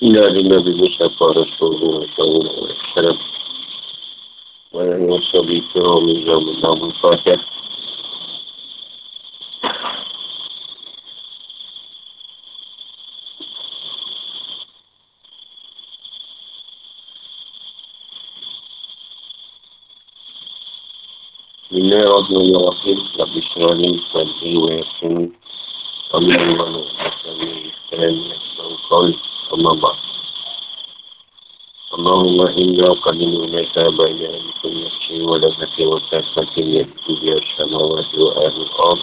Inna lillahi wa inna ilaihi raji'un. Inna lillahi wa inna ilaihi raji'un. Wa inna ilaihi raji'un. Wa inna ilaihi Bismillahirrahmanirrahim. Rabbi syrahli sadri wa yassirli amri wa la tuqaddimni fi amri أسلمي لساني يفقهوا قولي أما بعد اللهم إنا قد إليك بين كل شيء ولذة وكافة يكتب السماوات وأهل الأرض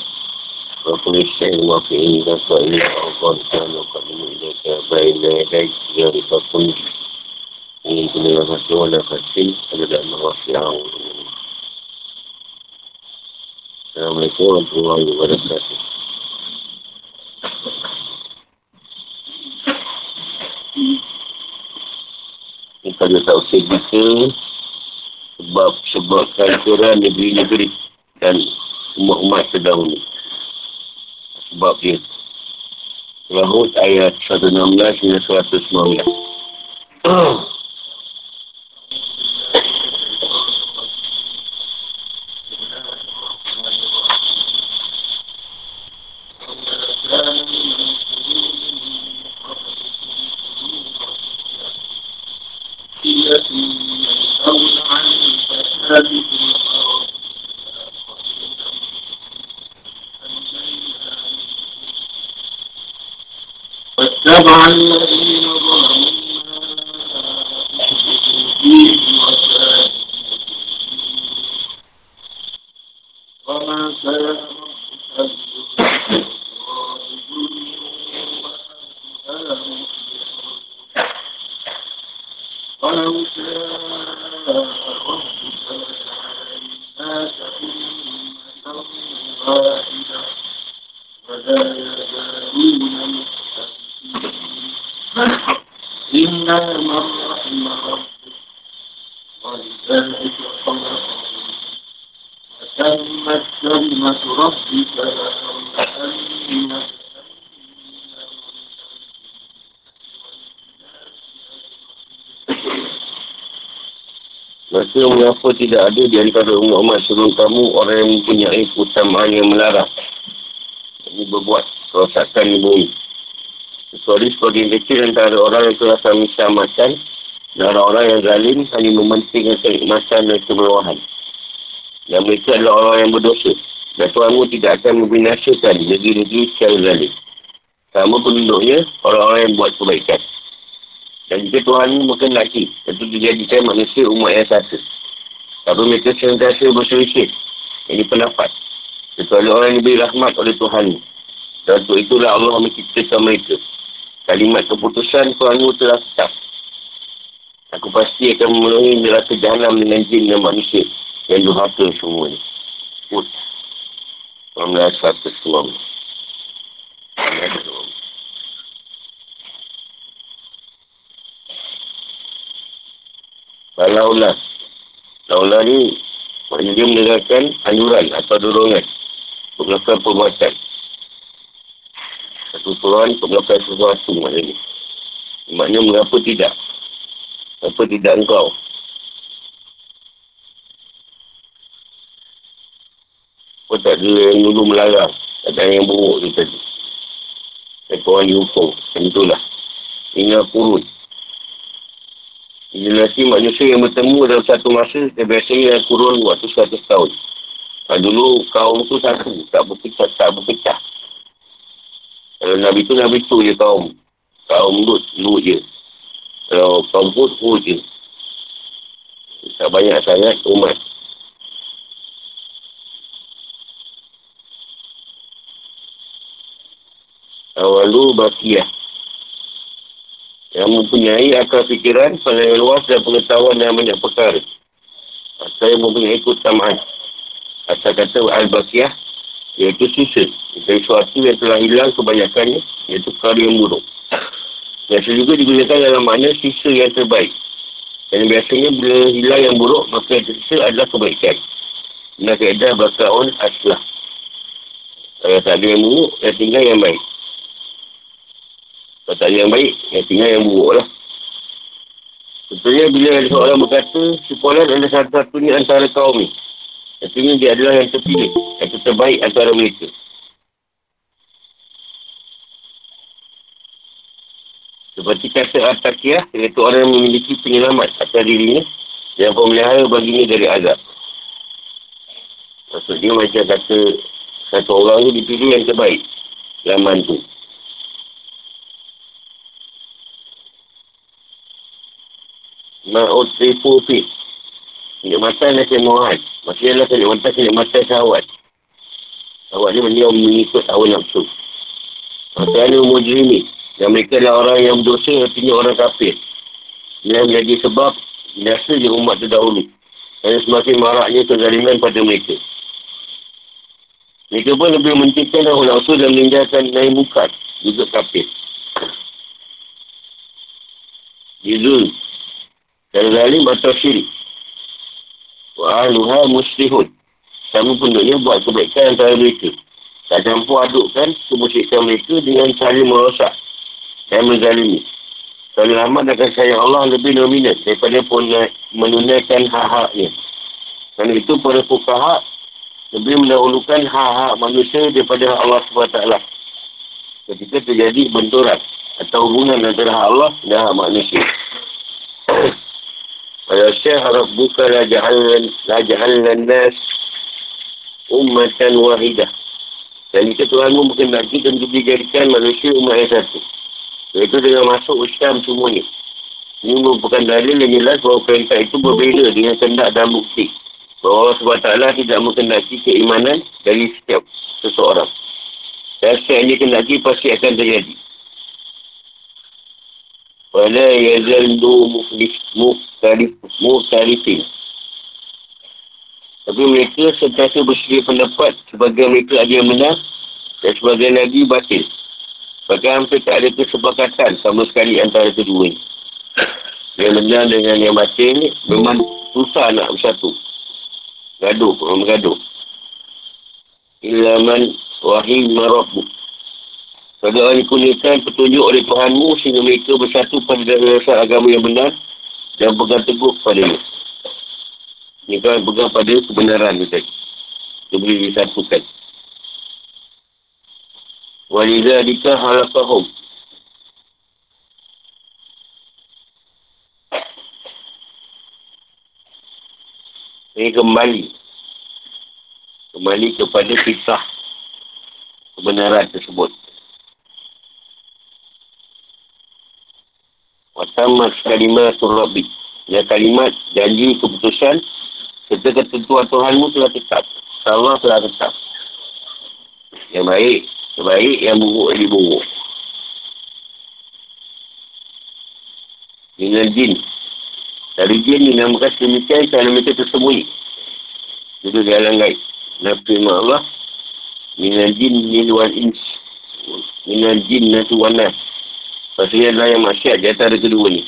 وكل شيء وفي عندك وإلى أفضل كان قد إليك بين يديك ذلك كل إن كل نفس ولا فتن أبدا ما وفي Assalamualaikum warahmatullahi wabarakatuh. Ini kalau Tak usah kita sebab sebab kehancuran negeri-negeri dan semua umat terdahulu. Sebab dia. Rahut ayat 116 hingga 119. easy. Mengapa tidak ada di antara umat umat sebelum kamu orang yang mempunyai keutamaan yang melarang. Ini berbuat kerosakan di bumi. Kecuali sebagian kecil antara orang yang telah kami selamatkan dan orang-orang yang zalim hanya mementingkan kenikmatan dan kemewahan. Dan mereka adalah orang yang berdosa. Dan Tuhanmu tidak akan membinasakan negeri-negeri secara zalim. Sama penduduknya, orang-orang yang buat kebaikan. Dan jika Tuhan mungkin lagi, tentu dijadikan manusia umat yang satu. Tapi mereka sentiasa berselisih. Ini pendapat. Kecuali orang yang diberi rahmat oleh Tuhan. Dan untuk itulah Allah menciptakan mereka. Kalimat keputusan Tuhanmu telah tetap. Aku pasti akan memenuhi neraka jahanam dengan jin dan manusia. Yang durhaka semuanya. Put. 19 100 suam. 19 suam. Balaulah. Laulah ni maknanya dia menegakkan anjuran atau dorongan. Melakukan perbuatan. Satu Quran untuk melakukan sesuatu maknanya. Maknanya mengapa tidak? Apa tidak engkau? Kau tak ada yang dulu melarang. Tak ada yang buruk tu tadi. Dan korang dihukum. Macam itulah. Tinggal kurun. Generasi manusia yang bertemu dalam satu masa, dia biasanya yang kurun waktu 100 tahun. Nah, dulu kaum tu satu, tak berpecah, tak berpecah. Kalau Nabi tu, Nabi tu je kaum. Kaum Lut, Lut je. Kalau kaum Hud, Hud je. Tak banyak sangat umat. Awalu bakiyah yang mempunyai akal fikiran, pandang luas dan pengetahuan dalam banyak perkara. Atau yang mempunyai keutamaan. Asal kata Al-Baqiyah, iaitu sisa. Dari sesuatu yang telah hilang kebanyakannya, iaitu perkara yang buruk. Biasa juga digunakan dalam makna sisa yang terbaik. Dan biasanya bila hilang yang buruk, maka yang tersisa adalah kebaikan. Benar keadaan bakaun aslah. Kalau tak ada yang buruk, yang tinggal yang baik. Kalau tak ada yang baik, yang tinggal yang buruk lah. Contohnya bila ada seorang berkata, si Polan adalah satu-satunya antara kaum ni. Artinya dia adalah yang terpilih, yang terbaik antara mereka. Seperti kata Al-Taqiyah, iaitu orang yang memiliki penyelamat atas dirinya dan pemelihara baginya dari azab. Maksudnya macam kata satu orang tu dipilih yang terbaik zaman tu. Ma'ud rifu fi. Kenikmatan dan kemohan. Maksudnya adalah kenikmatan, kenikmatan sahawat. Sahawat ni benda yang mengikut awal nafsu. Maksudnya mujrimi. Dan mereka adalah orang yang berdosa, artinya orang kafir. Ini menjadi sebab biasa je umat terdahulu. Dan semakin maraknya kezaliman pada mereka. Mereka pun lebih mementingkan awal nafsu dan meninggalkan naik mukat. Juga kafir. Yuzul. Dan zalim atau syirik. Wa aluha muslihun. Sama penduduknya buat kebaikan antara mereka. Tak campur adukkan kemusyrikan mereka dengan saling merosak dan menzalimi. Saling amat akan sayang Allah lebih dominan daripada pun menunaikan hak-haknya. Kerana itu para fukaha lebih mendahulukan hak-hak manusia daripada Allah SWT. Ketika terjadi benturan atau hubungan antara hak Allah dan hak manusia. Kalau syekh harap buka la jahalan nas ummatan wahidah. Dan jika Tuhanmu berkenaki tentu dijadikan manusia umat yang satu. Iaitu dengan masuk Islam semuanya. Ini merupakan dalil yang jelas bahawa perintah itu berbeza dengan kendak dan bukti. Bahawa Allah SWT tidak mengendaki keimanan dari setiap seseorang. Dan setiap yang dikendaki pasti akan terjadi. Wala yazaldu muflis muftarifin. Tapi mereka sentiasa bersedia pendapat sebagai mereka ada yang benar dan sebagai lagi batil. Bahkan hampir tak ada kesepakatan sama sekali antara kedua ni. Yang benar dengan yang batil ni memang susah nak bersatu. Gaduh, orang bergaduh. Ilaman wahim marabbu. Pada orang dikurniakan petunjuk oleh Tuhanmu sehingga mereka bersatu pada dasar agama yang benar dan pegang teguh kepadanya. Ini kan pegang pada kebenaran tu tadi. Dia boleh disatukan. Walidhalika halakahum. Ini kembali. Kembali kepada kisah kebenaran tersebut. Watamat kalimat Rabbi. Ya kalimat janji keputusan serta ketentuan Tuhanmu telah tetap. Allah telah tetap. Yang baik, yang baik, yang buruk, yang buruk. Dengan jin. Dari jin ni demikian kerana mereka tersembunyi. Itu di alam gaib. Nabi Allah. Minal jin min wal ins. Minal jin natu wanas. Maksudnya adalah yang maksiat di antara kedua ni.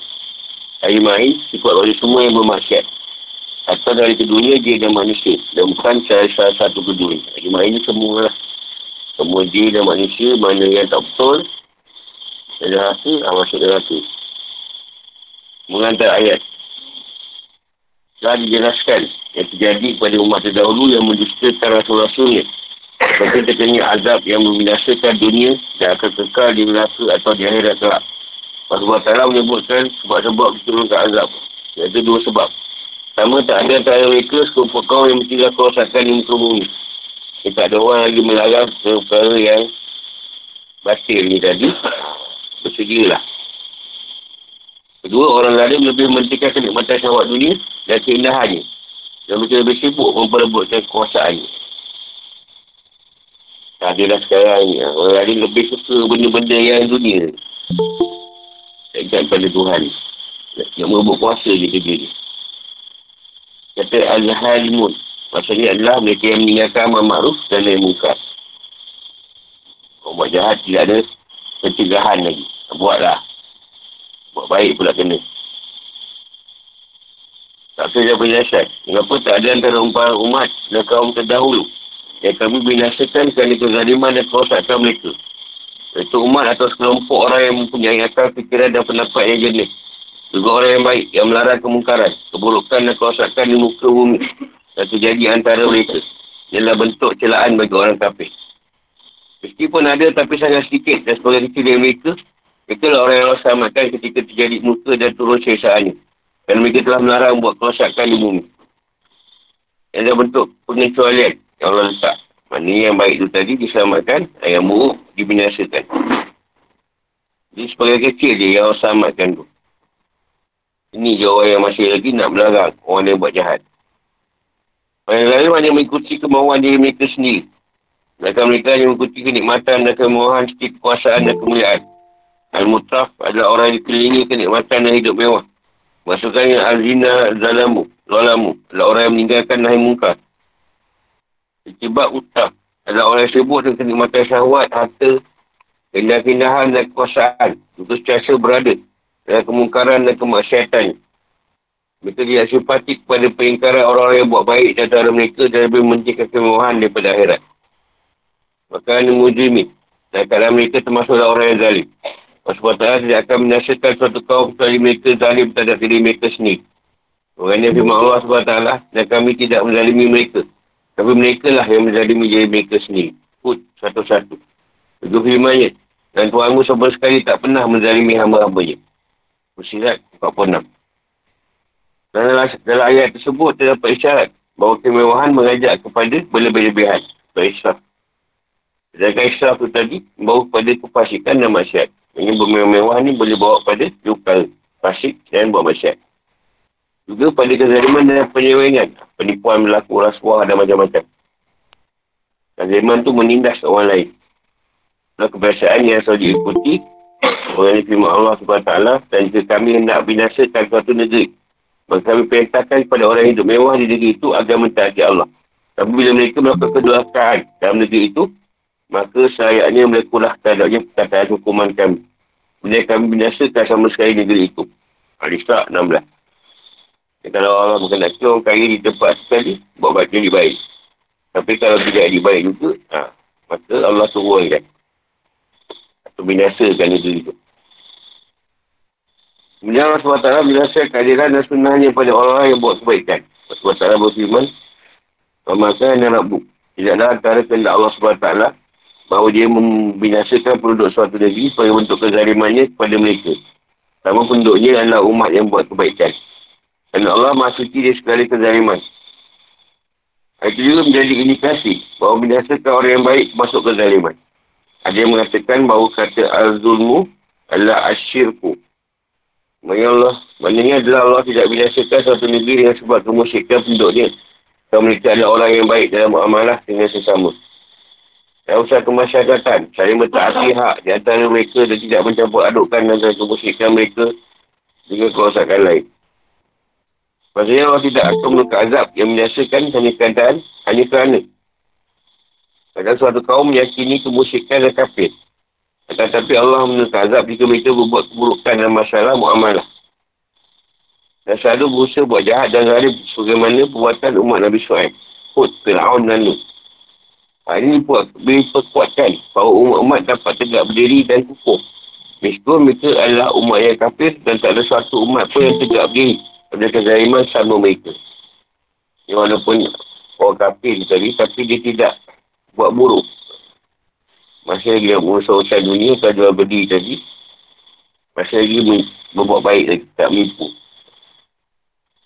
Hari main, ikut oleh semua yang bermaksiat. Atau dari keduanya, dia dan manusia. Dan bukan salah, salah satu kedua ni. Hari main ni semua lah. Semua dia dan manusia, mana yang tak betul. Dan rasa, ah, masuk dalam tu. Mengantar ayat. Telah dijelaskan yang terjadi kepada umat terdahulu yang mendustakan rasul-rasulnya. Seperti terkena azab yang membinasakan dunia dan akan kekal di neraka atau di akhirat kelak. Allah Ta'ala menyebutkan sebab-sebab diturunkan azab. Iaitu dua sebab. Pertama, tak ada antara mereka sekumpul kaum yang mesti kerosakan di muka bumi. Dia tak ada orang lagi melarang perkara yang batil ni tadi. Bersedialah. Kedua, orang lain lebih mementingkan kenikmatan syawat dunia dan keindahannya. Dan mereka lebih sibuk memperebutkan kekuasaannya. Tak adalah sekarang ni. Orang lain lebih suka benda-benda yang dunia. Ingat pada Tuhan. Yang merebut kuasa je kerja dia. Kata Al-Halimun. Maksudnya adalah mereka yang meninggalkan amal ma'ruf dan lain muka. Orang buat jahat tidak ada pencegahan lagi. Buatlah. Buat baik pula kena. Tak ada penjelasan. Kenapa tak ada antara umat dan kaum terdahulu yang kami binasakan kerana kezaliman dan kerosakan mereka. Itu umat atau sekelompok orang yang mempunyai akal fikiran dan pendapat yang jenis. Juga orang yang baik, yang melarang kemungkaran, keburukan dan kerosakan di muka bumi. Dan terjadi antara mereka. Ialah bentuk celaan bagi orang kafir. Meskipun ada tapi sangat sedikit dan sebagai kecil dari mereka, mereka lah orang yang selamatkan ketika terjadi muka dan turun sesaannya. Dan mereka telah melarang buat kerosakan di bumi. Yang ada bentuk pengecualian yang Allah letak. Maknanya yang baik itu tadi diselamatkan, yang buruk dibinasakan. Jadi sebagai kecil dia yang Allah selamatkan tu. Ini je orang yang masih lagi nak melarang orang yang buat jahat. Orang lain hanya mengikuti kemauan diri mereka sendiri. Mereka mereka hanya mengikuti kenikmatan dan kemauan sikit kekuasaan dan kemuliaan. Al-Mutraf adalah orang yang dikelilingi kenikmatan dan hidup mewah. Maksudnya Al-Zina Zalamu, Zalamu adalah orang yang meninggalkan nahi mungkar. Itibat Utaf adalah orang sibuk dengan kenikmatan syahwat, harta, keindahan-keindahan dan kekuasaan. Untuk secara berada dalam kemungkaran dan kemaksiatan. Mereka tidak simpatik kepada peringkaran orang-orang yang buat baik dan antara mereka dan lebih mementingkan kemewahan daripada akhirat. Maka ini mujrimit. Dan kadang mereka termasuklah orang yang zalim. SWT tidak akan menyaksikan suatu kaum kecuali mereka zalim terhadap diri mereka sendiri. Orang yang firman Allah SWT dan kami tidak menzalimi mereka. Tapi mereka lah yang menzalimi diri mereka sendiri. Put satu-satu. Itu firmannya. Dan Tuhanmu sama sekali tak pernah menzalimi hamba-hambanya. Bersirat 46. Dan dalam, dalam ayat tersebut terdapat isyarat bahawa kemewahan mengajak kepada berlebih-lebihan. Berisraf. Sedangkan israf itu tadi membawa kepada kefasikan dan masyarakat. Ini bermewah-mewah ni boleh bawa pada luka fasik dan buat masyarakat. Juga pada kezaliman dan penyewengan. Penipuan berlaku rasuah dan macam-macam. Kezaliman tu menindas orang lain. Dan kebiasaan yang selalu diikuti orang yang firman Allah SWT dan jika kami hendak binasakan suatu negeri. Maka kami perintahkan kepada orang hidup mewah di negeri itu agar mentaati Allah. Tapi bila mereka melakukan kedua dalam negeri itu, maka sayangnya mereka lah terhadapnya perkataan hukuman kami. Bila kami binasakan sama sekali negeri itu. Al-Isra' 16. Dan kalau Allah mengenaki orang kaya di tempat sekali, buat baca di baik. Tapi kalau tidak di baik juga, ha, maka Allah turunkan. Atau binasakan negeri itu. Kemudian Allah SWT binasakan kehadiran dan sunnahnya pada orang yang buat kebaikan. Allah SWT berfirman, Maka yang Rabbu. Tidaklah antara kehendak Allah SWT bahawa dia membinasakan penduduk suatu negeri sebagai bentuk kezalimannya kepada mereka. Sama penduduknya adalah umat yang buat kebaikan. Dan Allah maha suci dia sekali kezaliman. Itu juga menjadi indikasi bahawa binasakan orang yang baik masuk kezaliman. Ada yang mengatakan bahawa kata al-zulmu adalah asyirku. Maksudnya Allah, maknanya adalah Allah tidak binasakan suatu negeri dengan sebab kemusyikan penduduknya. Kalau mereka adalah orang yang baik dalam muamalah dengan sesama. Dan usaha kemasyarakatan, saling bertaati hak di antara mereka dan tidak mencampur adukkan antara kemusyikan mereka dengan kerosakan lain. Maksudnya Allah tidak akan menekan azab yang menyaksikan hanya keadaan, hanya kerana. Kadang suatu kaum meyakini kemusyikan dan kafir. Tetapi Allah menekan azab jika mereka berbuat keburukan dalam masalah muamalah. Dan selalu berusaha buat jahat dan zalim sebagaimana perbuatan umat Nabi Suhaib. Hud, Fir'aun dan Nuh. Ha, ini buat perkuatkan bahawa umat-umat dapat tegak berdiri dan kukuh. Meskipun mereka adalah umat yang kafir dan tak ada suatu umat pun yang tegak berdiri pada kezaliman sama mereka. Ya, walaupun orang kafir tadi, tapi dia tidak buat buruk. Masih lagi urusan urusan dunia, kalau jual berdiri tadi, masih lagi berbuat baik lagi, tak menipu.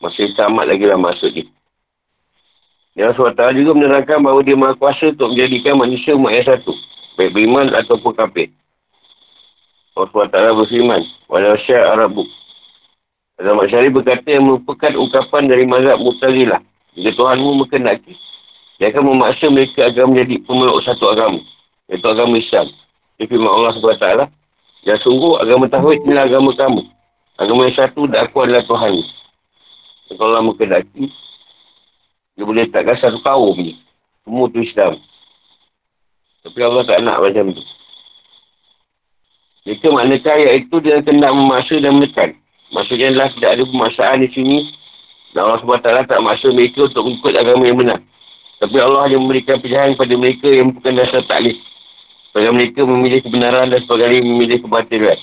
Masih tamat lagi lah maksud dia. Yang SWT juga menerangkan bahawa dia maha kuasa untuk menjadikan manusia umat yang satu. Baik beriman ataupun kafir. Allah SWT berfirman. Walau syar Arabu. Azam Masyari berkata yang merupakan ungkapan dari mazhab Mutazilah. Jika Tuhanmu mengendaki. Dia akan memaksa mereka agar menjadi pemeluk satu agama. Iaitu agama Islam. Firman Allah SWT. Dan sungguh agama Tauhid inilah agama kamu. Agama yang satu dan aku adalah Tuhan. Kalau Allah mengendaki. Dia boleh takkan satu kaum ni. Semua tu Islam. Tapi Allah tak nak macam tu. Jika maknakah ayat itu dia kena memaksa dan menekan. Maksudnya adalah tidak ada pemaksaan di sini. Dan Allah SWT tak maksa mereka untuk mengikut agama yang benar. Tapi Allah hanya memberikan pilihan kepada mereka yang bukan dasar taklif. Sebab mereka memilih kebenaran dan sebagainya memilih kebatilan.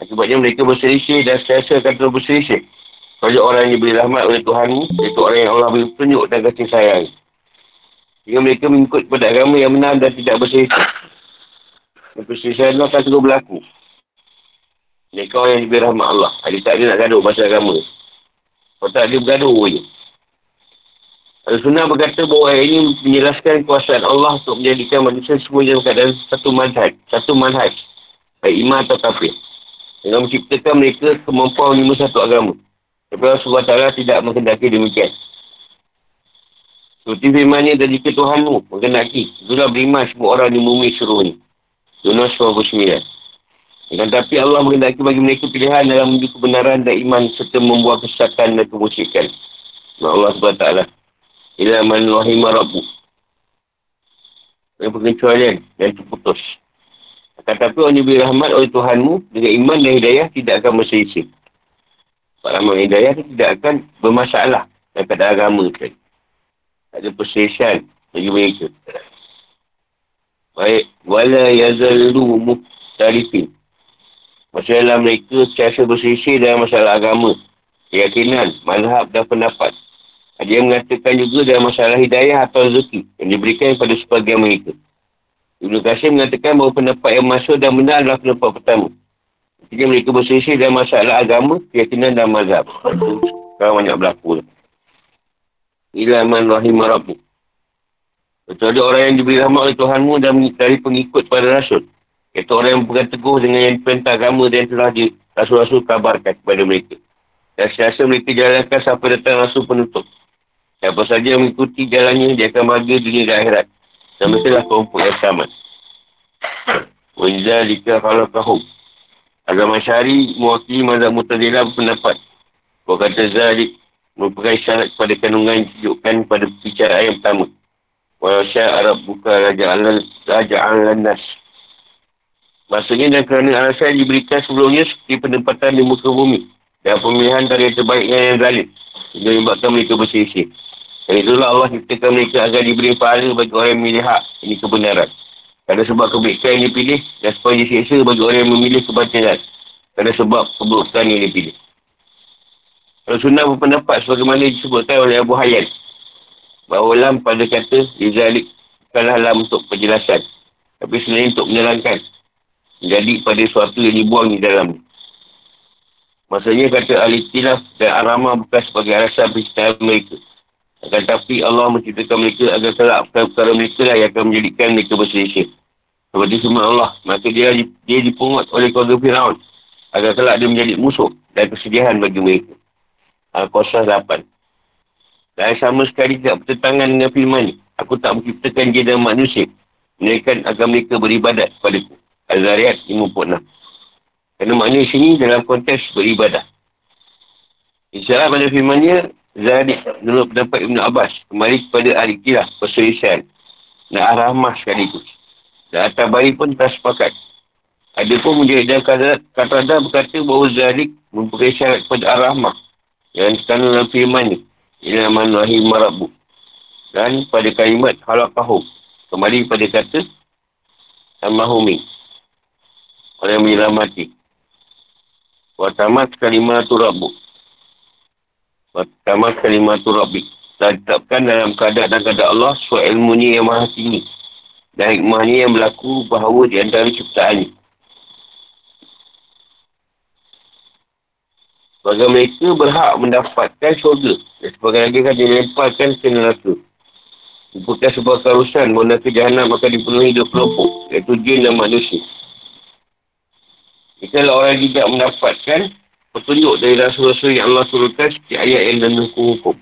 Akibatnya mereka berselisih dan setiasa akan terus berselisih. Kalau orang yang diberi rahmat oleh Tuhanmu, iaitu orang yang Allah beri petunjuk dan kasih sayang. Jika mereka mengikut kepada agama yang benar dan tidak berselisih. Perselisihan itu akan terus berlaku. Mereka orang yang diberi rahmat Allah. Adik tak ada nak gaduh pasal agama. Kalau tak ada bergaduh je. Al-Sunnah berkata bahawa ayat ini menjelaskan kuasaan Allah untuk menjadikan manusia semua dalam keadaan satu manhaj. Satu manhaj. Baik iman atau kafir. Dengan menciptakan mereka kemampuan menerima satu agama. Tapi Allah SWT tidak mengendaki demikian. Seperti firmannya dan jika Tuhanmu mengendaki. Itulah beriman semua orang di bumi suruh ni. Yunus 29. Dan tapi Allah mengendaki bagi mereka pilihan dalam menuju kebenaran dan iman serta membuat kesesatan dan kemusyikan. Allah SWT. Ila man wahima rabbu. Yang pengecualian dan terputus. Tetapi orang diberi rahmat oleh Tuhanmu dengan iman dan hidayah tidak akan berselisih. Rahmat hidayah tidak akan bermasalah dalam keadaan agama tadi. Tak ada perselisihan bagi mereka. Baik. Wala yazallu muhtarifin. Masalah mereka sentiasa berselisih dalam masalah agama, keyakinan, mazhab dan pendapat. Dia mengatakan juga dalam masalah hidayah atau rezeki yang diberikan kepada sebagian mereka. Ibn Qasim mengatakan bahawa pendapat yang masuk dan benar adalah pendapat pertama. Ketika mereka berselisih dalam masalah agama, keyakinan dan mazhab. Itu sekarang banyak berlaku. Ila man rahim rabbu. Betul ada orang yang diberi rahmat oleh Tuhanmu dan dari pengikut pada rasul. Iaitu orang yang berpegang teguh dengan yang perintah agama dan telah di rasul-rasul kabarkan kepada mereka. Dan seasa mereka jalankan sampai datang rasul penutup. Siapa saja yang mengikuti jalannya, dia akan bahagia dunia dan akhirat. Dan mereka lah kelompok yang sama. Wajah jika kalau kahum. Agama syari mewakili mazhab mutazilah berpendapat. Kau kata Zalik merupakan isyarat kepada kandungan tunjukkan pada bicara yang pertama. Syar Arab buka Raja Al-Nas. Maksudnya dan kerana alasan yang diberikan sebelumnya seperti penempatan di muka bumi. Dan pemilihan dari yang terbaik yang zalim. Sehingga menyebabkan mereka bersisih. Dan itulah Allah ciptakan mereka agar diberi pahala bagi orang yang memilih hak. Ini kebenaran. Kerana sebab kebaikan yang dipilih dan supaya disiksa bagi orang yang memilih kebatilan. Kerana sebab keburukan yang dipilih. Kalau sunnah berpendapat sebagaimana disebutkan oleh Abu Hayyan. Bahawa lam pada kata Izalik bukanlah lam untuk penjelasan. Tapi sebenarnya untuk menerangkan. Jadi pada suatu yang dibuang di dalam. Maksudnya kata Al-Ikhtilaf dan Arama bukan sebagai alasan penciptaan mereka. Akan tapi Allah menciptakan mereka agar kelak perkara mereka lah yang akan menjadikan mereka berselisih. Seperti semua Allah. Maka dia dia dipungut oleh keluarga Fir'aun. Agar kelak dia menjadi musuh dan kesedihan bagi mereka. Al-Qasah 8. Dan sama sekali tidak bertentangan dengan firman ini. Aku tak menciptakan dia dan manusia. Menaikkan agar mereka beribadat kepada ku. Al-Zariyat 56. Kerana maknanya sini dalam konteks beribadah. InsyaAllah pada firmannya, Zadik menurut pendapat Ibn Abbas kembali kepada ahli kirah perselisihan dan ar-rahmah sekaligus. Dan Atabari pun tak sepakat. Ada pun menjadi dalam kata, kata berkata bahawa Zadik mempunyai syarat kepada ar-rahmah yang sekarang dalam firman ni. Ila man rahim marabu. Dan pada kalimat halakahum. Kembali pada kata Amahumi. Orang yang menyelamati. Watamat kalimat tu rabu. Pertama kalimatul Rabbi. Telah ditetapkan dalam keadaan dan keadaan Allah sesuai ilmunya yang maha tinggi. Dan hikmahnya yang berlaku bahawa di antara ciptaannya. Bagi mereka berhak mendapatkan syurga. Dan sebagai lagi kan dia lemparkan ke neraka. Bukan sebuah karusan neraka jahanam akan dipenuhi dua kelompok. Iaitu jin dan manusia. Jika orang tidak mendapatkan petunjuk dari Rasul-Rasul yang Allah turunkan seperti ayat yang dan hukum-hukum.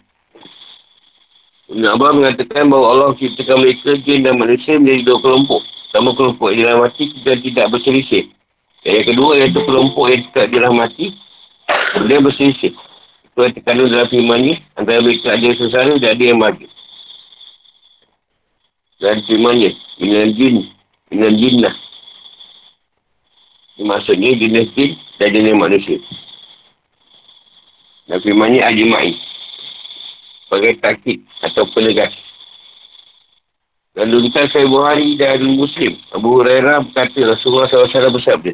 Ibn Abbas mengatakan bahawa Allah ciptakan mereka, jin dan manusia menjadi dua kelompok. Sama kelompok yang dirahmati dan tidak berselisih. Dan yang kedua iaitu kelompok yang tidak dirahmati dia berselisih. Itu yang terkandung dalam firman ni, antara mereka ada sesara dan ada yang bagi. Dan firman ni, dengan jin, dengan jinnah. Ini maksudnya jenis jin dan jenis manusia. Dan firmannya ajma'i. Sebagai takit atau penegas. Lalu kita saya Buhari dan Muslim. Abu Hurairah berkata Rasulullah SAW bersabda.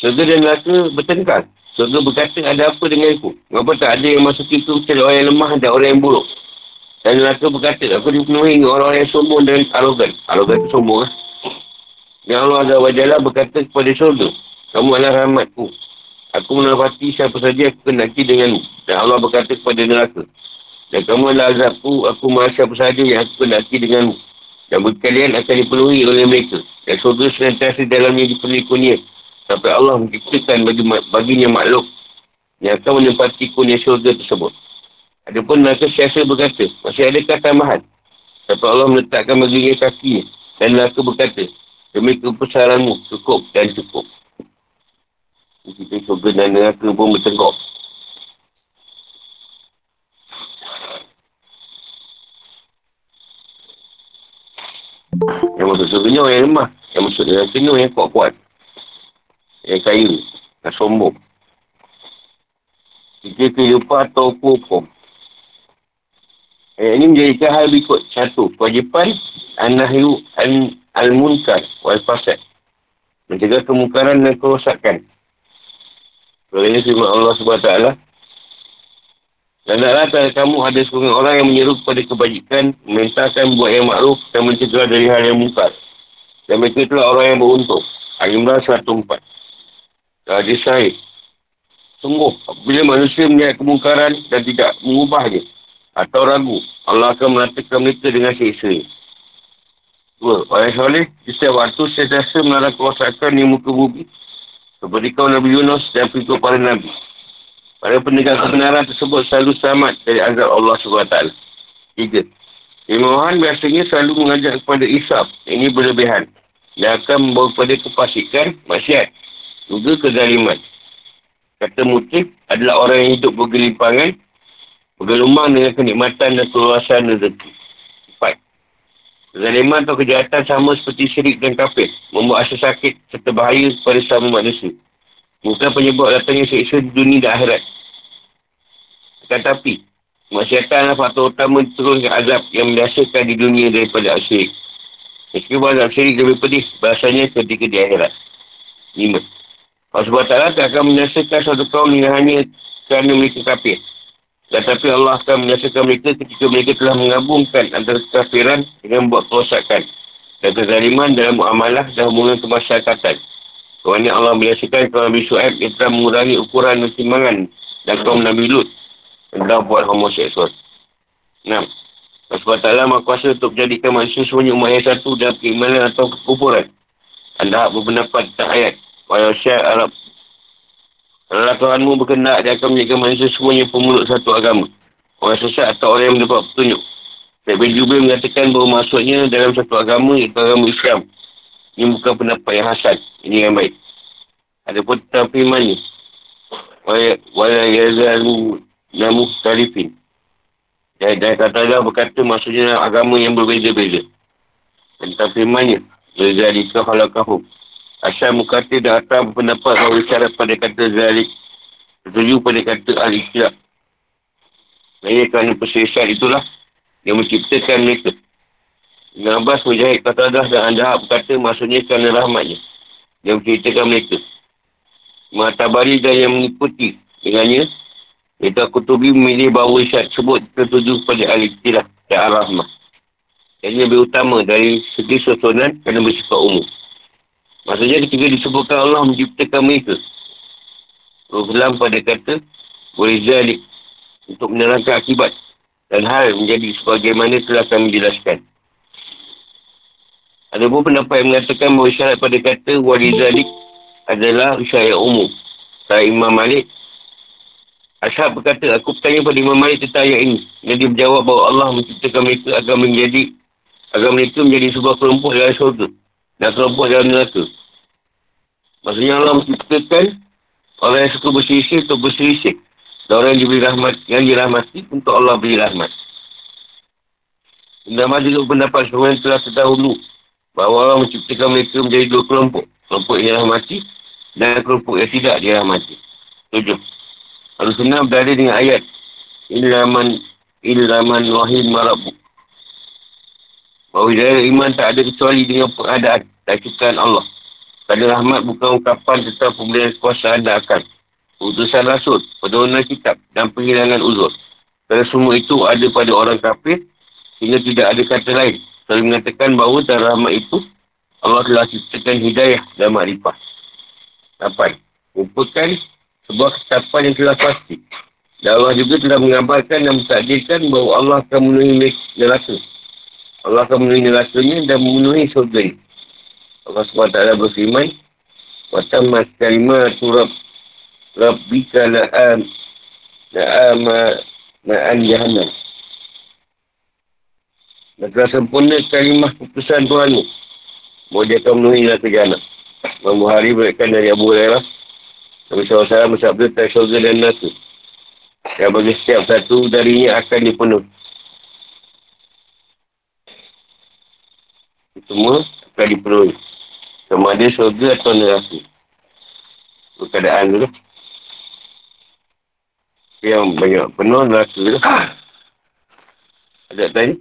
Surga dan neraka bertengkar. Surga berkata ada apa dengan aku? Kenapa tak ada yang masuk itu kecuali orang yang lemah dan orang yang buruk? Dan neraka berkata aku dipenuhi dengan orang-orang yang sombong dan arogan. Arogan itu sombong lah. Yang Allah Azza wa Jalla berkata kepada surga. Kamu adalah rahmatku. Aku menepati siapa saja aku kenaki denganmu. Dan Allah berkata kepada neraka. Dan kamu adalah azabku, aku maha siapa saja yang aku kenaki denganmu. Dan kalian akan dipenuhi oleh mereka. Dan surga senantiasa dalamnya dipenuhi kunyit. Sampai Allah menciptakan bagi, baginya makhluk yang akan menempati kunyit surga tersebut. Adapun neraka siasa berkata, masih adakah tambahan? Sampai Allah meletakkan baginya kakinya. Dan neraka berkata, demi kebesaranmu cukup dan cukup. Kita surga dan neraka pun bertengkok. Yang masuk surga orang yang lemah. Yang masuk neraka ni orang yang kuat-kuat. Yang kaya. Yang sombong. Jika kehidupan atau hukum. Eh, ini menjadikan hal berikut. Satu, kewajipan an-nahyu al-munkar wal-fasad. Mencegah kemungkaran dan kerosakan. Ini firman Allah SWT. Dan taklah tak kamu ada seorang orang yang menyeru kepada kebajikan, memintakan buat yang makruf dan mencegah dari hal yang mungkar. Dan mereka itulah orang yang beruntung. Al-Imran 104. Hadis sahih. Sungguh, apabila manusia melihat kemungkaran dan tidak mengubahnya atau ragu, Allah akan menatakan mereka dengan siksa Dua, soleh, di setiap waktu saya rasa melarang kerosakan di muka bumi. Seperti kau Nabi Yunus dan pengikut para Nabi. Para pendekat kebenaran tersebut selalu selamat dari azab Allah SWT. Tiga. Imamuhan biasanya selalu mengajak kepada isap. Ini berlebihan. Dia akan membawa kepada kepasikan masyarakat. Juga kezaliman. Kata motif adalah orang yang hidup bergelimpangan, bergelumang dengan kenikmatan dan keluasan rezeki. Empat. Kezaliman atau kejahatan sama seperti syirik dan kafir. Membuat asa sakit serta bahaya kepada sama manusia. Bukan penyebab datangnya seksa di dunia dan akhirat. Tetapi, masyarakat adalah faktor utama turunkan azab yang mendasarkan di dunia daripada asyirik. Meskipun azab syirik lebih pedih, bahasanya ketika di akhirat. Lima. Allah SWT akan menyaksikan suatu kaum yang hanya kerana mereka kafir. Tetapi Allah akan menyaksikan mereka ketika mereka telah mengabungkan antara kekafiran dengan membuat kerosakan dan kezaliman dalam muamalah dan hubungan kemasyarakatan. Kerana Allah menyaksikan kaum Nabi Su'aib yang telah mengurangi ukuran dan timbangan dan kaum Nabi Lut yang telah buat homoseksual. Enam. Allah SWT mahu kuasa untuk menjadikan manusia semuanya umat yang satu dalam keimanan atau kekuburan. Anda berpendapat tentang ayat Walau syak Arab. Kalau Tuhanmu berkendak, dia akan menjadikan manusia semuanya pemeluk satu agama. Orang sesat atau orang yang mendapat petunjuk. Bin Jubil mengatakan bahawa masuknya dalam satu agama, iaitu agama Islam. Ini bukan pendapat yang hasan. Ini yang baik. Ada pun tentang firman ni. Wala yazalu namu tarifin. Dan, dan kata Allah berkata maksudnya agama yang berbeza-beza. Tentang firmannya. Yazalika halakahum. Asal Mukatir dan Atta berpendapat bahawa isyarat pada kata Zalik setuju pada kata Al-Ikhtilaf. Ia kerana perselesaian itulah yang menciptakan mereka. Ibn Abbas, Mujahid, Qatadah dan Anda berkata maksudnya kerana rahmatnya yang menciptakan mereka. Mahatabari dan yang mengikuti dengannya iaitu Akutubi memilih bahawa isyarat tersebut tertuju pada Al-Ikhtilaf dan Al-Rahmah. Yang lebih utama dari segi susunan kerana bersifat umum. Maksudnya ketika disebutkan Allah menciptakan mereka. Rasulullah pada kata, Walizalik untuk menerangkan akibat dan hal menjadi sebagaimana telah kami jelaskan. Ada pun pendapat yang mengatakan bahawa isyarat pada kata Walizalik adalah isyarat umum. Saya Imam Malik, Ashab berkata, aku bertanya pada Imam Malik tentang ayat ini. Dan dia menjawab bahawa Allah menciptakan mereka agar menjadi agar mereka menjadi sebuah kelompok dalam syurga dan kelompok dalam neraka. Maksudnya Allah menciptakan orang yang suka berselisih untuk berselisih. Dan orang yang diberi rahmat, yang dirahmati untuk Allah beri rahmat. Nama juga pendapat semua yang telah terdahulu bahawa Allah menciptakan mereka menjadi dua kelompok. Kelompok yang dirahmati dan kelompok yang tidak dirahmati. Tujuh. Senang berada dengan ayat Ilaman Ilaman Wahid Marabu Bahawa hidayah iman tak ada kecuali dengan pengadaan dan ciptaan Allah. Pada rahmat bukan ungkapan tentang pemberian kekuasaan dan akal. Utusan rasul, penurunan kitab dan penghilangan uzur. Kerana semua itu ada pada orang kafir sehingga tidak ada kata lain. Selalu mengatakan bahawa dalam rahmat itu Allah telah ciptakan hidayah dan makrifah. Lapan. Merupakan sebuah ketetapan yang telah pasti. Dan Allah juga telah mengabarkan dan mentakdirkan bahawa Allah akan memenuhi neraka. Allah akan memenuhi nerakanya dan memenuhi surga ini. Allah SWT berfirman, Watamat kalimah turab Rabbika la'am la'ama ma'an jahannam. Dan telah sempurna kalimah keputusan Tuhan ni. Bahawa dia akan memenuhi neraka jahannam. Imam Buhari berikan dari Abu Hurairah. Nabi SAW bersabda tak syurga dan neraka. Yang bagi setiap satu darinya akan dipenuh. Semua akan dipenuhi. Sama ada syurga atau neraka. Itu keadaan dulu. Yang banyak penuh neraka dulu. Ada tanya?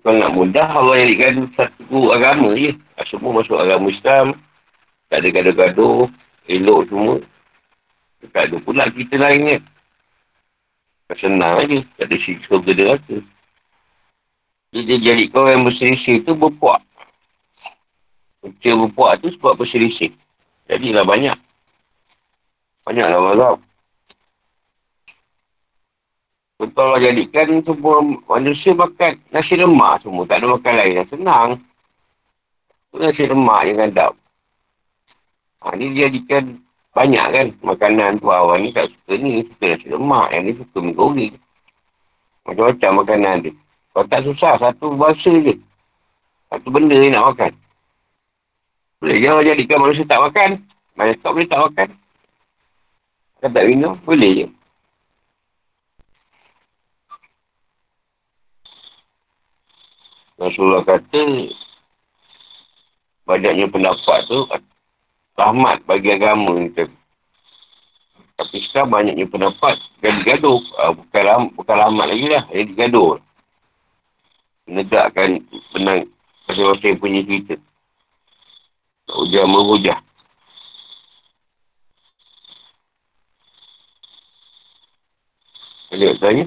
Kalau nak mudah, Allah jadikan satu agama je. Semua masuk agama Islam. Tak ada gaduh-gaduh. Elok semua. Tak ada pula kita lain kan. Senang je. Tak ada siksa ke neraka. Jadi dia jadi kau yang berselisih tu berpuak. Kecil berpuak tu sebab berselisih. Jadilah banyak. Banyaklah mazhab. Betul Allah jadikan semua manusia makan nasi lemak semua. Tak ada makan lain yang senang. Nasi lemak yang gandap. Ha, ni dia jadikan banyak kan makanan tu awal ni tak suka ni. Suka nasi lemak. Yang ni suka mie goreng. Macam-macam makanan dia. Kalau tak susah, satu bahasa je. Satu benda ni nak makan. Boleh je Allah jadikan manusia tak makan. Banyak tak boleh tak makan. Kan tak minum, boleh je. Rasulullah kata banyaknya pendapat tu rahmat bagi agama ni Tapi sekarang banyaknya pendapat dan digaduh. Uh, bukan, ram, bukan rahmat lagi lah. Yang digaduh. Menegakkan benang masing-masing punya cerita. Hujah menghujah. Ada tanya?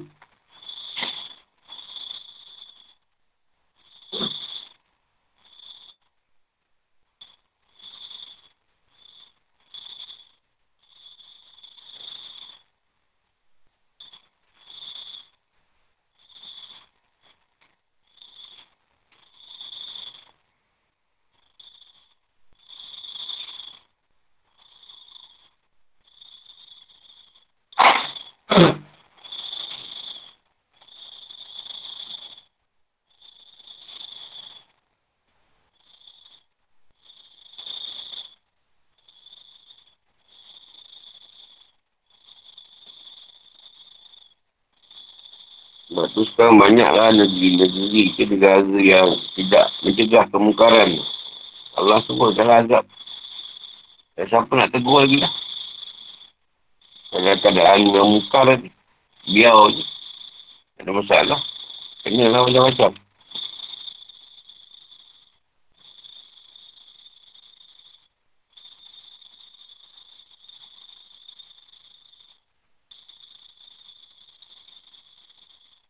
Sekarang banyaklah negeri-negeri ke negara yang tidak mencegah kemungkaran. Allah semua dah azab. Dan siapa nak tegur lagi lah. Kalau keadaan yang mungkar ni, biar je. Ada masalah. Kena lah macam-macam.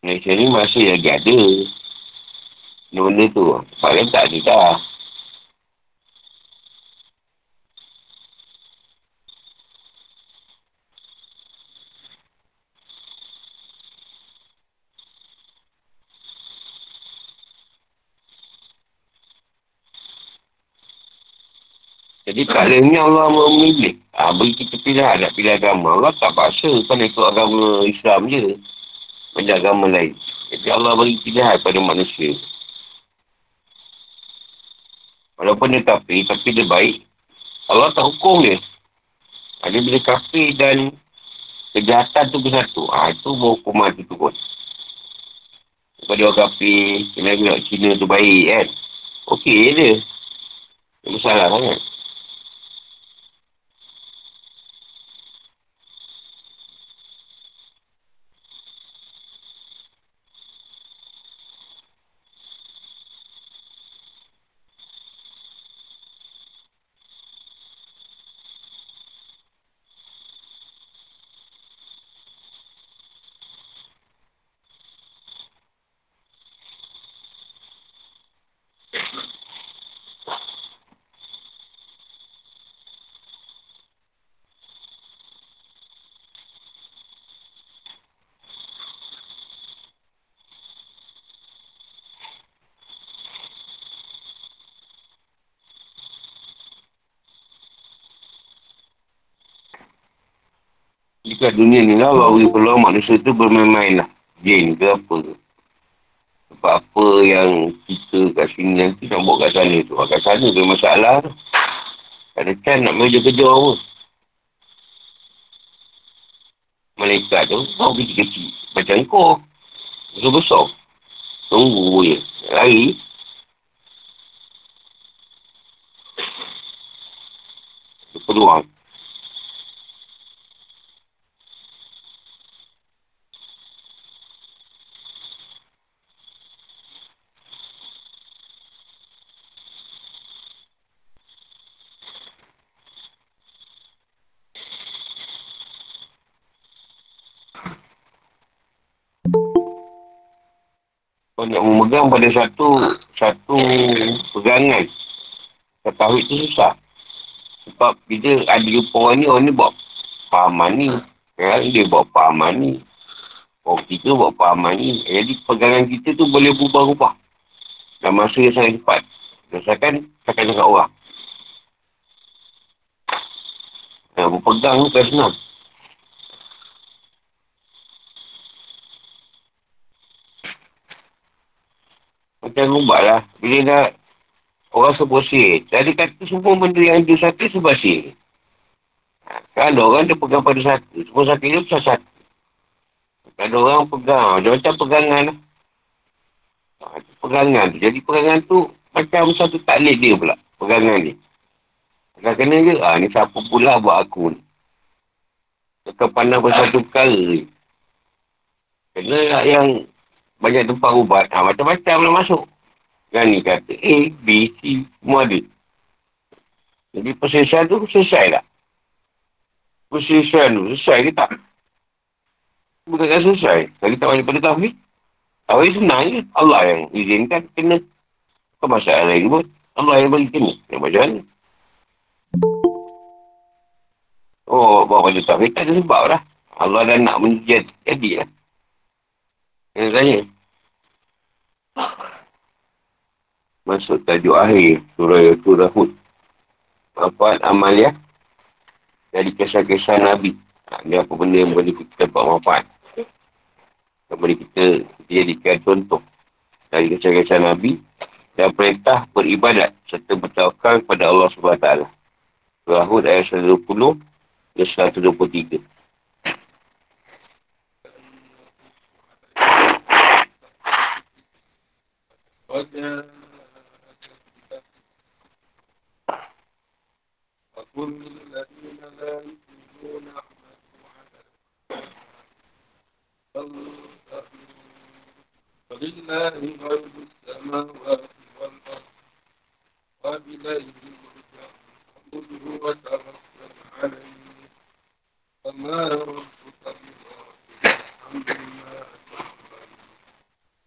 Malaysia ni masih lagi ada. Benda tu. Paling tak ada dah. Jadi ni Allah memilih. Ha, bagi kita pilihan nak pilih agama. Allah tak paksa kalau ikut agama Islam je banyak agama lain. Jadi Allah bagi pilihan pada manusia. Walaupun dia kafir, tapi dia baik. Allah tak hukum dia. Ada bila kafir dan kejahatan tu bersatu. Ha, itu hukuman tu tu pun. Kalau dia kafir, kena bilang Cina tu baik kan. Okey dia. Tak masalah sangat. Jika dunia ni lah, Allah beri peluang manusia tu bermain-main lah. Jin ke apa ke. Sebab apa yang kita kat sini nanti nak buat kat sana tu. Kat sana tu masalah tu. Tak ada kan nak kerja-kerja apa. Malaikat tu, kau kecil-kecil. Macam kau. Besar-besar. Tunggu je. Lari. Peluang. Kau nak memegang pada satu satu pegangan. Ketahui tu susah. Sebab bila ada jumpa orang ni, orang ni buat pahaman ni. Kan? Dia buat pahaman ni. Orang kita buat pahaman ni. Jadi pegangan kita tu boleh berubah-ubah. Dalam masa yang sangat cepat. Berdasarkan cakap cakap orang. Nah, berpegang tu kan senang. Macam ubat lah. Bila dah orang sebut sihir. Tadi kata semua benda yang dia sakit sebab sihir. Kan ada orang dia pegang pada satu. Semua sakit dia pasal satu. Ada orang pegang. Dia macam pegangan lah. Ha, pegangan tu. Jadi pegangan tu macam satu taklid dia pula. Pegangan ni. Kalau kena je, ah ni siapa pula buat aku ni. Tekan pandang pasal satu perkara ni. Kena lah yang banyak tempat ubat. Ha, macam-macam lah masuk. Yang ni kata A, B, C, semua ada. Jadi perselesaian tu selesai tak? Perselesaian tu selesai ke tak? Bukan tak selesai. Kalau tak banyak pada tahfiz. Tahfiz senang je. Allah yang izinkan kena. Bukan masalah lain pun. Allah yang bagi kena. Yang macam mana? Oh, bawa tahfiz tak ada sebab lah. Allah dah nak menjadi. Jadi lah. Yang tanya. Masuk tajuk akhir surah surah Hud. Apa amalia? Dari kisah-kisah Nabi. Ha, dia apa benda yang boleh kita dapat manfaat. Yang boleh kita, jadikan contoh. Dari kisah-kisah Nabi. Dan perintah beribadat. Serta bertawakal kepada Allah SWT. Surah Hud ayat 120 dan 123.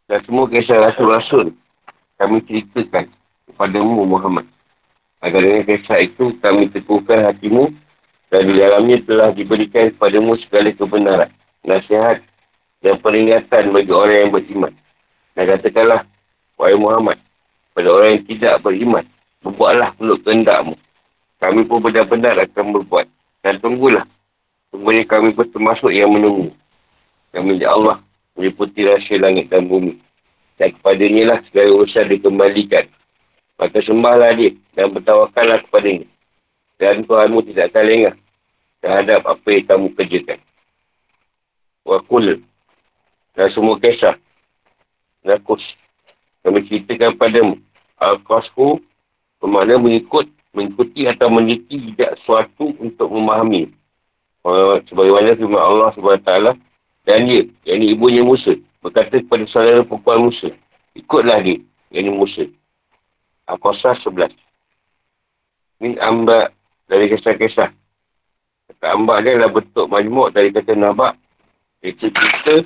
Dan semua kisah Rasul-Rasul kami ceritakan kepadamu Muhammad. Agar dengan kisah itu kami teguhkan hatimu dan di dalamnya telah diberikan kepadamu segala kebenaran, nasihat dan peringatan bagi orang yang beriman. Dan katakanlah, wahai Muhammad, pada orang yang tidak beriman, berbuatlah peluk kehendakmu. Kami pun benar-benar akan berbuat. Dan tunggulah. Tunggunya kami pun termasuk yang menunggu. Kami ya Allah meliputi rahsia langit dan bumi. Dan kepadanya lah segala urusan dikembalikan. Maka sembahlah dia dan bertawakallah kepadanya. Dan Tuhanmu tidak akan lengah terhadap apa yang kamu kerjakan. Wakul dan semua kisah. Nakus. Kami ceritakan padamu. Al-Qashu bermakna mengikut, mengikuti atau meneliti tidak sesuatu untuk memahami. Sebagaimana firman Allah SWT dan dia, yang ibunya Musa, berkata kepada saudara perempuan Musa, ikutlah dia, yang ini Musa. Al-Qasah 11. Min ambak dari kisah-kisah. Kata ambak dia adalah bentuk majmuk dari kata nabak, iaitu cerita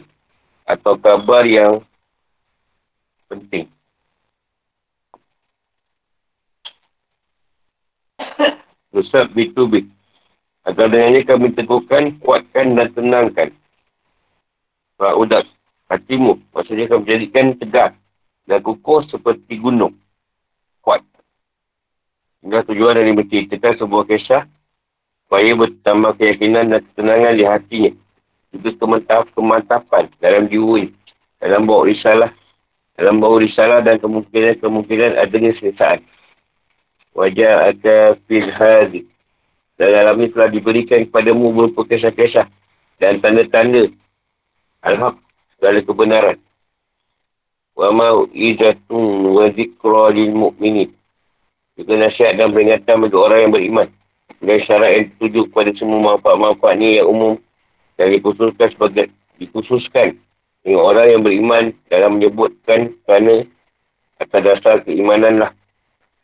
atau kabar yang penting. Nusab B2B. Atau dengannya kami teguhkan, kuatkan dan tenangkan. Ra'udak, hatimu. Maksudnya kami jadikan tegas dan kukuh seperti gunung. Kuat. Hingga tujuan dari menceritakan sebuah kisah supaya bertambah keyakinan dan ketenangan di hatinya juga kemantap, kemantapan dalam jiwa dalam bawa risalah, dalam bawa risalah dan kemungkinan-kemungkinan adanya sesaan. Wajah ada fil hazi. Dan dalam ini telah diberikan kepadamu berupa kisah-kisah dan tanda-tanda al-haq segala kebenaran. Wa ma'izatun wa zikra lil mu'minin. Juga nasihat dan peringatan bagi orang yang beriman. Dan syarat yang dituju kepada semua manfaat-manfaat ni yang umum dan dikhususkan sebagai dikhususkan dengan orang yang beriman dalam menyebutkan kerana atas dasar keimanan lah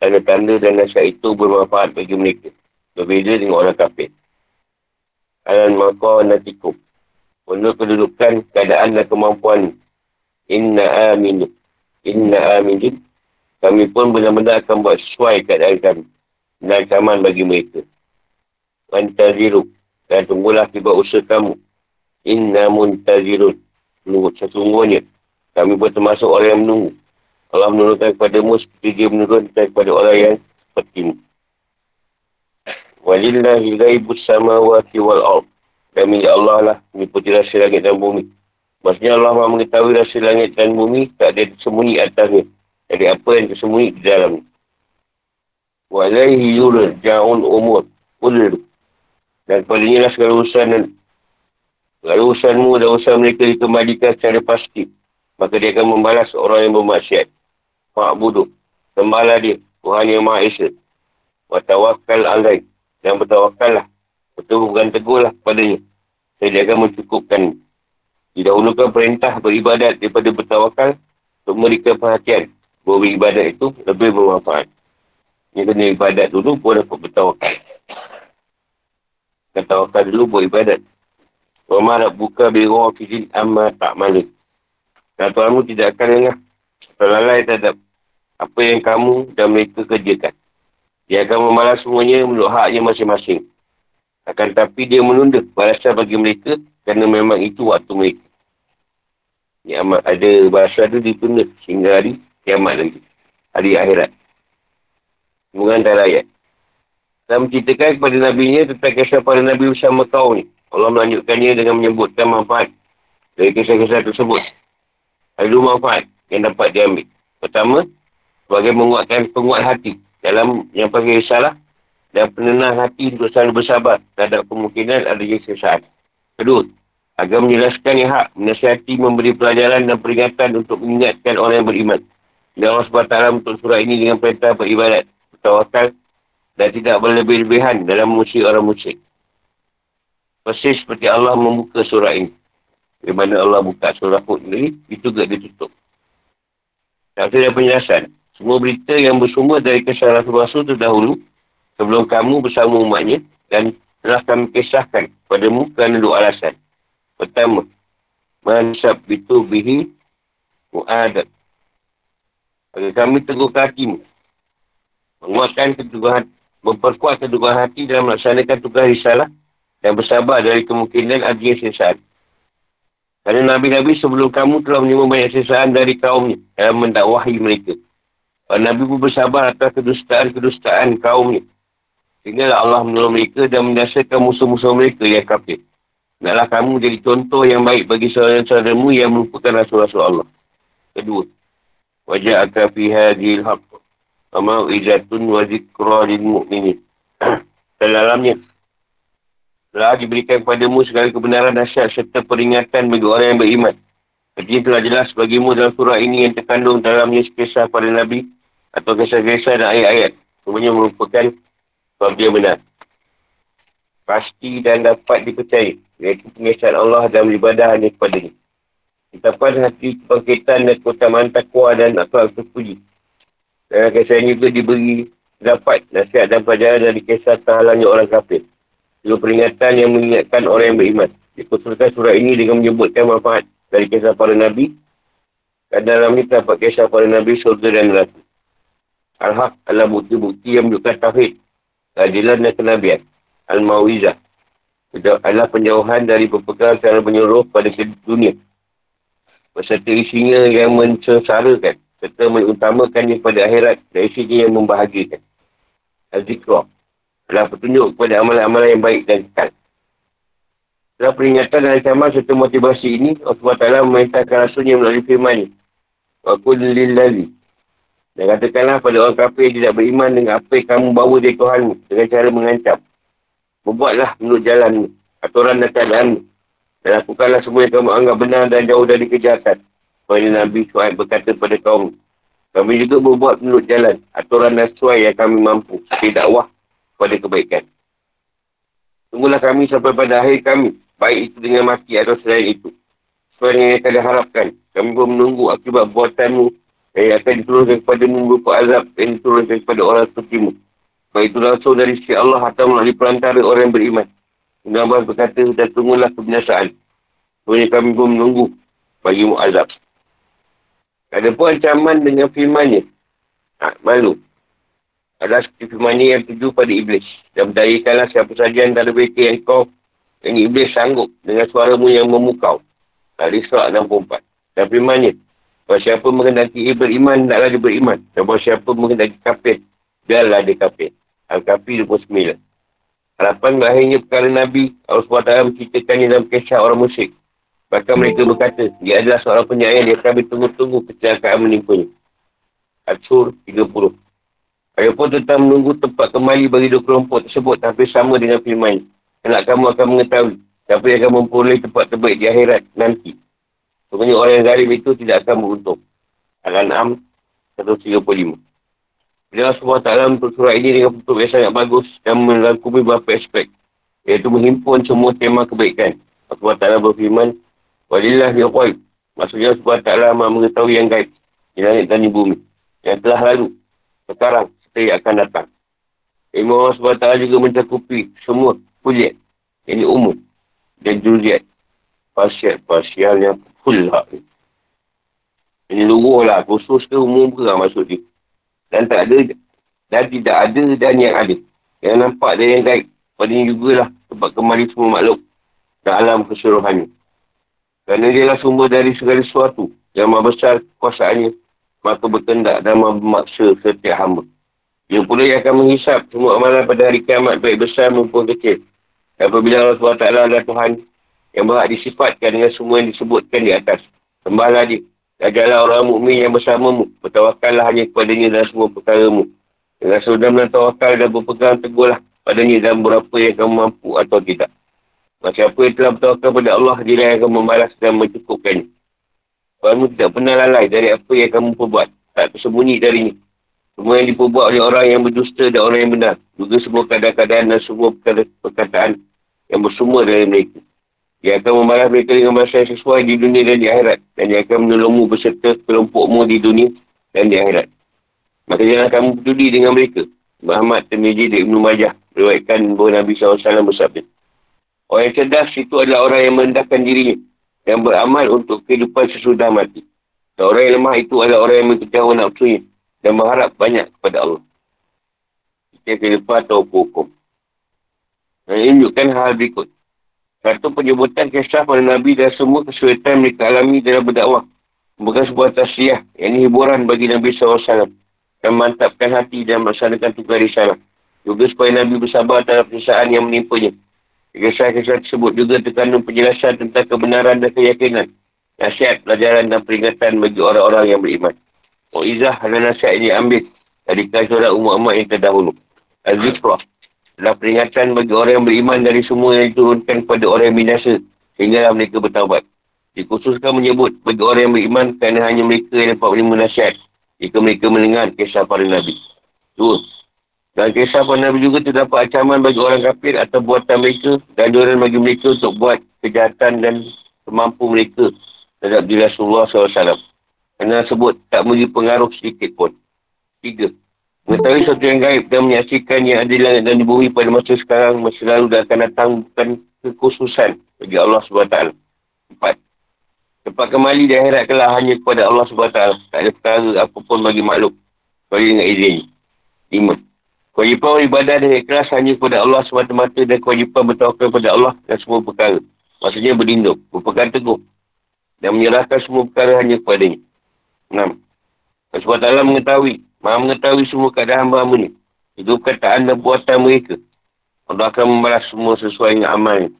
tanda-tanda dan nasihat itu bermanfaat bagi mereka. Berbeza dengan orang kafir. Alan maka natikum. Untuk kedudukan keadaan dan kemampuan. Inna aminu. Inna aminu. Kami pun benar-benar akan buat sesuai keadaan kami. Dan ancaman bagi mereka. Wantaziru. Dan tunggulah tiba usaha kamu. Inna muntazirun. Menunggu sesungguhnya. Kami pun termasuk orang yang menunggu. Allah menurunkan kepadamu seperti dia menurunkan kepada orang yang seperti Walillahi ghaibus samawati wal ard. Dan milik Allah lah meniputi rahsia langit dan bumi. Maksudnya Allah mahu mengetahui rahsia langit dan bumi tak ada tersembunyi atasnya. Jadi apa yang tersembunyi di dalam. Walaihi yurul ja'un umur. Ulul. Dan padanya lah segala urusan dan segala urusanmu dan urusan mereka dikembalikan secara pasti. Maka dia akan membalas orang yang bermaksiat. Ma'budu. Sembahlah dia. Tuhan yang Maha Esa. Watawakal alaih. Dan bertawakallah. Betul bukan teguhlah kepadanya. Saya dia akan mencukupkan. Didahulukan perintah beribadat daripada bertawakal untuk memberikan perhatian bahawa beribadat itu lebih bermanfaat. Ini kena ibadat dulu pun dapat bertawakal. Bertawakal dulu buat ibadat. Roma nak buka biro kizin amma tak malu. Dan Tuhanmu tidak akan lengah. Terlalai terhadap apa yang kamu dan mereka kerjakan. Dia akan membalas semuanya menurut haknya masing-masing. Akan tapi dia menunda balasan bagi mereka kerana memang itu waktu mereka. Ya, ada bahasa tu ditunda sehingga hari kiamat lagi. Hari akhirat. Semoga antara ayat. Dan menceritakan kepada Nabi nya tentang kisah para Nabi bersama kau ni. Allah melanjutkannya dengan menyebutkan manfaat dari kisah-kisah tersebut. Ada dua manfaat yang dapat diambil. Pertama, sebagai menguatkan penguat hati dalam yang panggil salah dan penenang hati untuk selalu bersabar terhadap kemungkinan adanya kesalahan. Kedua, agar menjelaskan yang hak, menasihati, memberi pelajaran dan peringatan untuk mengingatkan orang yang beriman. Dan Allah SWT untuk surah ini dengan perintah beribadat, bertawakal dan tidak berlebih-lebihan dalam musik orang musik. Persis seperti Allah membuka surah ini. Di mana Allah buka surah Hud ini, itu juga ditutup. Tak ada penjelasan. Semua berita yang bersumber dari kisah Rasul-Rasul terdahulu, sebelum kamu bersama umatnya, dan telah kami kisahkan padamu kerana dua alasan. Pertama, mansab itu bihi mu'adat. Agar kami teguh hatimu. Menguatkan keteguhan, memperkuat keteguhan hati dalam melaksanakan tugas risalah dan bersabar dari kemungkinan adanya sesat. Kerana Nabi-Nabi sebelum kamu telah menerima banyak sesaan dari kaumnya dalam mendakwahi mereka. Dan Nabi pun bersabar atas kedustaan-kedustaan kaumnya. Sehingga Allah menolong mereka dan mendasakan musuh-musuh mereka yang kafir. Naklah kamu jadi contoh yang baik bagi saudara-saudaramu yang merupakan Rasul-Rasul Allah. Kedua, wajah akan fi hadil haq. Wa izatun wa zikra lil mu'minin. Dalamnya, telah diberikan kepadamu segala kebenaran nasihat serta peringatan bagi orang yang beriman. Jadi telah jelas bagimu dalam surah ini yang terkandung dalamnya kisah pada Nabi atau kisah-kisah dan ayat-ayat. Semuanya merupakan sebab dia benar. Pasti dan dapat dipercaya. Iaitu pengesahan Allah dalam ibadah hanya kepada ini. Kitapan hati kebangkitan dan keutamaan takwa dan akal terpuji. Dan kisah ini juga diberi dapat nasihat dan pelajaran dari kisah terhalangnya orang kafir. Juga peringatan yang mengingatkan orang yang beriman. Dikusulkan surah ini dengan menyebutkan manfaat dari kisah para Nabi. Dan dalam ini terdapat kisah para Nabi, surga dan neraka. Al-Haq adalah bukti-bukti yang menunjukkan tauhid, keadilan dan kenabian. Al-Mawizah adalah penjauhan dari berpegang secara menyuruh pada dunia. Beserta isinya yang mencesarakan serta mengutamakannya pada akhirat dan isinya yang membahagiakan. Al-Zikrah adalah petunjuk kepada amalan-amalan yang baik dan kekal. Setelah peringatan dan ancaman serta motivasi ini, Allah Ta'ala memerintahkan rasulnya melalui firman ini. Wa lali. Dan katakanlah pada orang kafir yang tidak beriman dengan apa yang kamu bawa dari Tuhanmu dengan cara mengancam. Membuatlah menurut jalanmu, aturan dan keadaanmu. Dan lakukanlah semua yang kamu anggap benar dan jauh dari kejahatan. Seperti Nabi Suhaib berkata pada kaum. Kami juga berbuat menurut jalan, aturan dan sesuai yang kami mampu. Tidak wah pada kebaikan. Tunggulah kami sampai pada akhir kami. Baik itu dengan mati atau selain itu. Sesuai yang kalian harapkan. Kami pun menunggu akibat buatanmu yang akan diturunkan kepada berupa azab yang diturunkan kepada orang sepertimu. Baik itu langsung dari sisi Allah atau melalui perantara orang yang beriman. Ibn berkata, dan tunggulah kebinasaan. Sebenarnya kami pun menunggu bagimu azab. Ada pun ancaman dengan firmannya. Ha, malu. Seperti firmannya yang tuju pada iblis. Dan berdayakanlah siapa saja antara mereka yang kau yang iblis sanggup dengan suaramu yang memukau. Dari surat 64. Dan firmannya. Bahawa siapa mengendaki beriman, taklah dia beriman. Dan bahawa siapa mengendaki kafir, biarlah dia kafir. Al-Kafir 29. Harapan berakhirnya perkara Nabi, Allah SWT menceritakannya dalam kisah orang musyrik. Bahkan mereka berkata, dia adalah seorang penyayang dia kami tunggu-tunggu kecelakaan menimpanya. Al-Sur 30. Adapun tentang menunggu tempat kembali bagi dua kelompok tersebut tapi sama dengan firman. Kelak kamu akan mengetahui siapa yang akan memperoleh tempat terbaik di akhirat nanti. Sebenarnya orang yang zalim itu tidak akan beruntung. Al-An'am 135. Bila Allah SWT untuk surah ini dengan bentuk yang sangat bagus dan melangkumi beberapa aspek. Iaitu menghimpun semua tema kebaikan. Allah SWT berfirman, Walillah ya qaib. Maksudnya Allah SWT maha mengetahui yang gaib. Di langit dan di bumi. Yang telah lalu. Sekarang. Yang akan datang. Ilmu Allah SWT juga mencakupi semua kuliah. Ini umum. Dan juziat. Pasiat-pasial yang full lah. Ini luruh lah. Khusus ke umum ke lah maksud dia. Dan tak ada. Dan tidak ada dan yang ada. Yang nampak dan yang gaib. Pada jugalah. Sebab kembali semua makhluk. Dan alam keseluruhannya. Kerana dia lah sumber dari segala sesuatu. Yang maha besar kuasaannya. Maka berkendak dan memaksa setiap hamba. Dia pula yang akan menghisap semua amalan pada hari kiamat baik besar maupun kecil. Dan apabila Allah SWT adalah Tuhan yang berhak disifatkan dengan semua yang disebutkan di atas. Sembahlah dia. Ajarlah orang mukmin yang bersamamu. Bertawakallah hanya kepadanya dalam semua perkaramu. Dengan sudah mentawakal dan berpegang teguhlah padanya dalam berapa yang kamu mampu atau tidak. Macam apa yang telah bertawakal pada Allah, dia yang akan membalas dan mencukupkannya. Kamu tidak pernah lalai dari apa yang kamu perbuat. Tak tersembunyi darinya. Semua yang diperbuat oleh orang yang berdusta dan orang yang benar. Juga semua keadaan-keadaan dan semua perkataan yang bersumber dari mereka. Dia akan membalas mereka dengan bahasa yang sesuai di dunia dan di akhirat. Dan dia akan menolongmu beserta kelompokmu di dunia dan di akhirat. Maka jangan kamu peduli dengan mereka. Muhammad Tirmidzi dan Ibn Majah berwaikan bahawa Nabi SAW bersabda. Orang yang cerdas itu adalah orang yang merendahkan dirinya dan beramal untuk kehidupan sesudah mati. Dan orang yang lemah itu adalah orang yang mengetahui nafsunya dan berharap banyak kepada Allah. Kita kehidupan atau hukum. Dan ini menunjukkan hal berikut. Satu penyebutan kisah pada Nabi dan semua kesulitan mereka alami dalam berdakwah. Bukan sebuah tasliah. Yang ini hiburan bagi Nabi SAW. Dan mantapkan hati dan melaksanakan tugas risalah. Juga supaya Nabi bersabar terhadap perusahaan yang menimpanya. Kisah-kisah tersebut juga terkandung penjelasan tentang kebenaran dan keyakinan. Nasihat, pelajaran dan peringatan bagi orang-orang yang beriman. Mu'izah dan nasihat ini ambil dari kajian umat-umat yang terdahulu. Az-Zikrah adalah peringatan bagi orang yang beriman dari semua yang diturunkan kepada orang yang binasa sehingga mereka bertawabat. Dikhususkan menyebut bagi orang yang beriman kerana hanya mereka yang dapat menerima nasihat jika mereka mendengar kisah para Nabi. Dua. Dan kisah para Nabi juga terdapat ancaman bagi orang kafir atau buatan mereka dan dorongan bagi mereka untuk buat kejahatan dan semampu mereka terhadap diri Rasulullah SAW. Kerana sebut tak memberi pengaruh sedikit pun. Tiga. Mengetahui sesuatu yang gaib dan menyaksikan yang ada di langit dan di bumi pada masa sekarang, masa lalu dan akan datang bukan kekhususan bagi Allah SWT. Empat. Tempat kembali di akhirat kelah hanya kepada Allah SWT. Tak ada perkara apapun bagi makhluk. Kecuali dengan izin. Lima. Kewajipan ibadah dan ikhlas hanya kepada Allah semata-mata dan kewajipan bertawakal kepada Allah dan semua perkara. Maksudnya berlindung, berpegang teguh. Dan menyerahkan semua perkara hanya kepadanya. Enam. Allah SWT mengetahui Maha mengetahui semua keadaan hamba-hamba ni. Itu perkataan dan buatan mereka. Allah akan membalas semua sesuai dengan amal ni.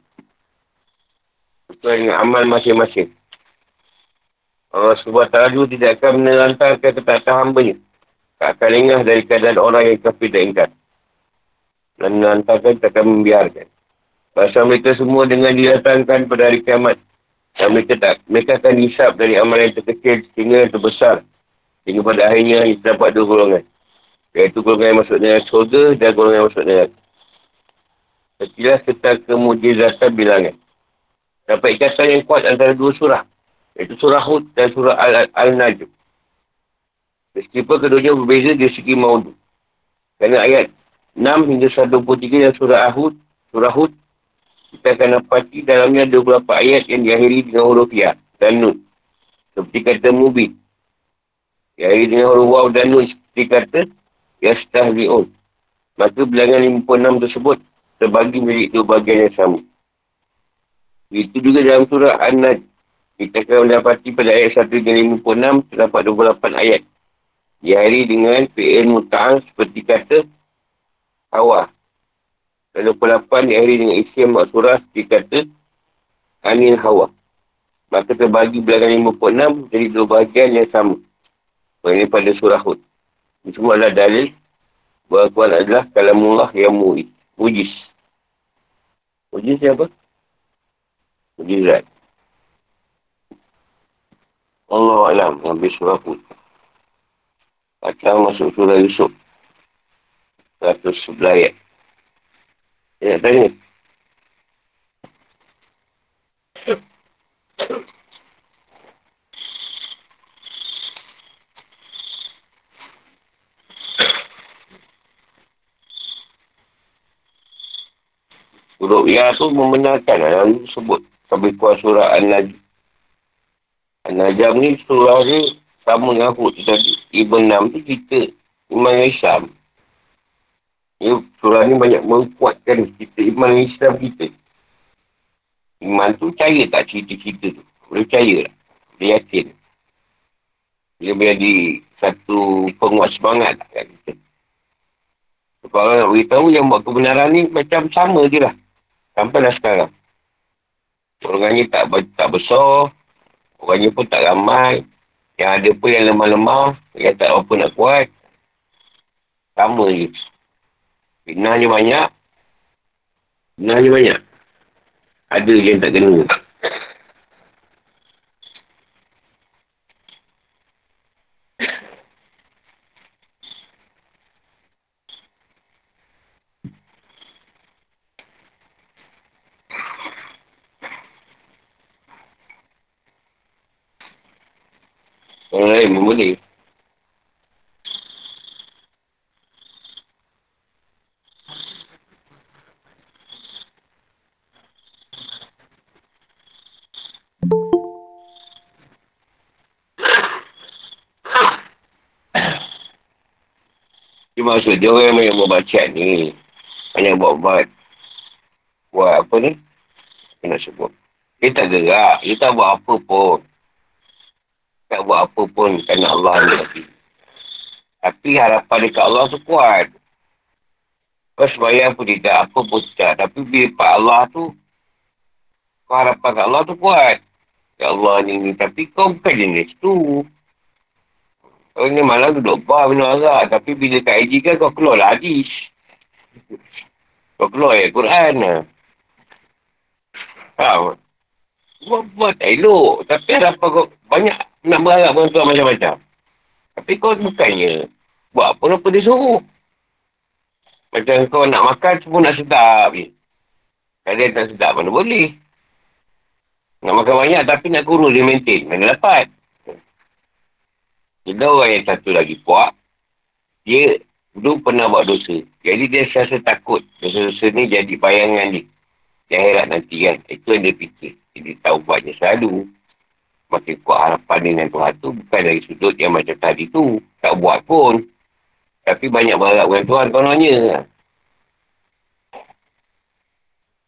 Sesuai dengan amal masing-masing. Allah SWT tidak akan menelantarkan ketaatan hambanya. Tak akan lengah dari keadaan orang yang kafir dan ingkar. Dan menelantarkan tak akan membiarkan. Pasal mereka semua dengan didatangkan pada hari kiamat. Dan mereka tak, mereka akan dihisap dari amal yang terkecil sehingga yang terbesar. Sehingga pada akhirnya kita dapat dua golongan. Iaitu golongan yang masuk neraka surga dan golongan yang masuk neraka. Sekilas tentang kemujizatan bilangan. Dapat ikatan yang kuat antara dua surah. Iaitu surah Hud dan surah Al-Najm. Meskipun keduanya berbeza dari segi maudu. Kerana ayat 6 hingga 123 yang surah Ahud, surah Hud kita akan dapati dalamnya ada beberapa ayat yang diakhiri dengan huruf ya dan nun. Seperti kata mubin. Dengan huruf waw dan nun seperti kata yastahli'un. Maka bilangan 56 tersebut terbagi milik dua bagian yang sama. Itu juga dalam surah An-Najm. Kita akan mendapati pada ayat 1 hingga 56 terdapat 28 ayat. Diakhiri dengan fi'il muta'ang seperti kata awah. Dan 28 diakhiri dengan isi yang maksurah dikata Anil Hawa. Maka terbagi bilangan 56 jadi dua bahagian yang sama. Ini pada surah Hud. Semua adalah dalil bahawa Quran adalah kalamullah yang mu'id. Mujis. Mujis apa? Mujizat. Allah Alam. Habis surah Hud. Baca masuk surah Yusuf. 111 ayat. Ya, tanya. Huruf tu membenarkan yang sebut sampai kuat surah An-Najm. An-Najm ni surah ni sama dengan Hud tadi. Ibn Nam tu kita Imam Islam. Ya, surah ni banyak menguatkan kita iman Islam kita. Iman tu percaya tak cerita-cerita tu. Boleh percaya lah. Boleh yakin. Dia menjadi satu penguat semangat lah kat kita. Kalau orang nak beritahu yang buat kebenaran ni macam sama je lah. Sampai dah sekarang. Orangnya tak, tak besar. Orangnya pun tak ramai. Yang ada pun yang lemah-lemah. Yang tak apa nak kuat. Sama je. Fitnahnya banyak. Fitnahnya banyak. Ada je yang tak kena. Orang lain pun boleh. Dia maksud dia orang yang buat bacaan ni. Banyak buat-buat. Buat apa ni? Nak sebut. Dia tak gerak. Dia tak buat apa pun. Tak buat apa pun kerana Allah ni. Tapi harapan dekat Allah tu kuat. Kau sembahyang pun tidak, apa pun tidak. Tapi bila Pak Allah tu, kau harapan kat Allah tu kuat. Ya Allah ni ni. Tapi kau bukan jenis tu. Kau ni malam duduk bar minum arak. Tapi bila kat IG kan kau keluar lah hadis. Kau keluar ya Quran lah. Faham? Buat, buat tak elok. Tapi harapan kau banyak nak berharap bantuan macam-macam. Tapi kau bukannya buat apa apa dia suruh. Macam kau nak makan semua nak sedap je. Dia tak sedap mana boleh. Nak makan banyak tapi nak kurus dia maintain. Mana dapat? Ada orang yang satu lagi puak. Dia dulu pernah buat dosa. Jadi dia rasa takut. Dosa-dosa ni jadi bayangan dia. Di akhirat nanti kan. Itu yang dia fikir. Jadi tahu buatnya selalu. Makin kuat harapan dengan Tuhan tu. Bukan dari sudut yang macam tadi tu. Tak buat pun. Tapi banyak berharap dengan Tuhan kononnya.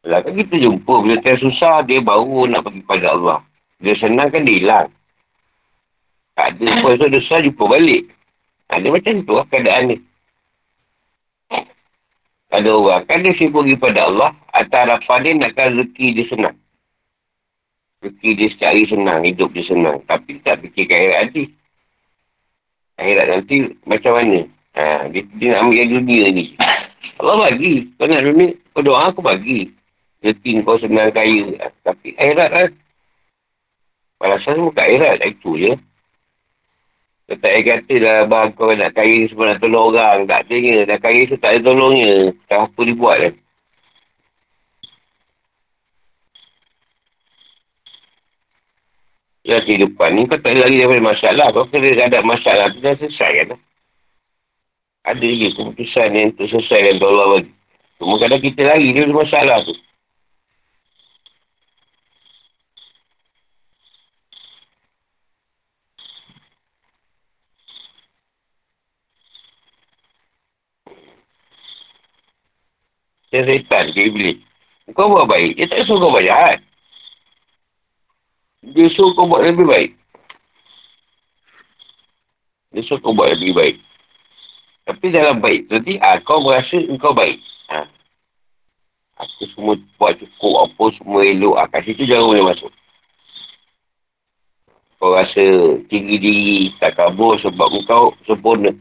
Lah kan kita jumpa. Bila dia susah, dia baru nak pergi pada Allah. Dia senang kan dia hilang. Tak ada pun so dosa jumpa balik. Ada macam tu lah keadaan ni. Ada orang kan dia sibuk pergi pada Allah. Atas harapan dia nakkan rezeki dia senang. Fikir dia setiap hari senang, hidup dia senang. Tapi tak fikir akhirat nanti. Akhirat nanti macam mana? Ha, dia, dia nak ambil dunia ni. Allah bagi. Kau nak dunia, kau doa aku bagi. Rezeki kau senang kaya. Tapi akhirat lah. Balasan semua akhirat. Itu je. Kau tak payah kata lah, bang, kau nak kaya semua nak tolong orang. Tak tanya. Dah kaya tu tak ada tolongnya. Tak apa dibuat lah. Ya, kehidupan ni kau tak lagi daripada masalah. Kau kena ada masalah tu dah selesai kan. Ada je keputusan yang untuk selesai dan Allah bagi. Cuma kadang kita lari dia ada masalah tu. Dia setan, dia iblis. Kau buat baik, dia tak suruh kau buat jahat. Dia suruh kau buat lebih baik. Dia suruh kau buat lebih baik. Tapi dalam baik tu nanti, ah, kau merasa kau baik. Ha. Aku semua buat cukup, apa semua elok. Ah, kat situ jangan boleh masuk. Kau rasa tinggi diri, tak kabur sebab kau sempurna.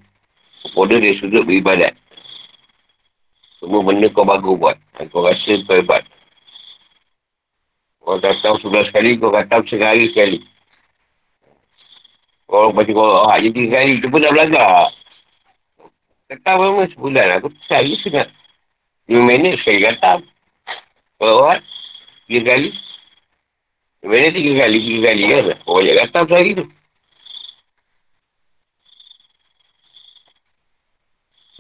Sempurna dia sudut beribadat. Semua benda kau bagus buat. Kau rasa kau hebat. Kau datang sebelas kali, kau kata sehari sekali. Kau baca kau hak je tiga kali, tu pun dah belajar. Kata apa sebulan, aku sehari sengat. Lima minit sekali kata. Kalau hak, tiga kali. Lima minit tiga kali, tiga kali kan. Kau banyak kata sehari tu.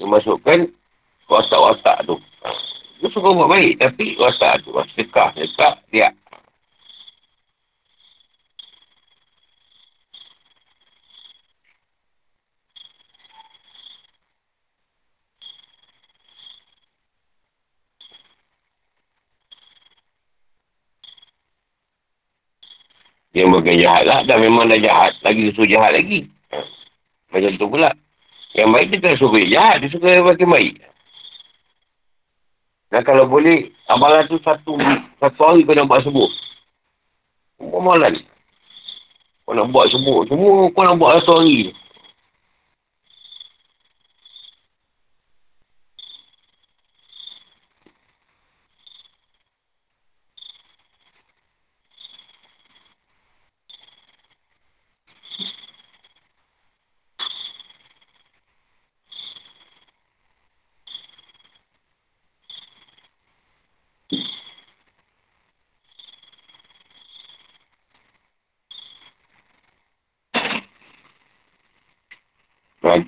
Dia masukkan watak-watak tu. Dia suka buat baik, tapi watak tu, sedekah, sedekah, dia. Dia bukan jahat lah. Dah memang dah jahat. Lagi dia suruh jahat lagi. Macam tu pula. Yang baik dia tak suruh jahat. Dia suka makin baik. Dan kalau boleh, amalan tu satu satu hari kau nak buat sembuh. Semua amalan. Kau nak buat sembuh. Semua kau nak buat satu hari.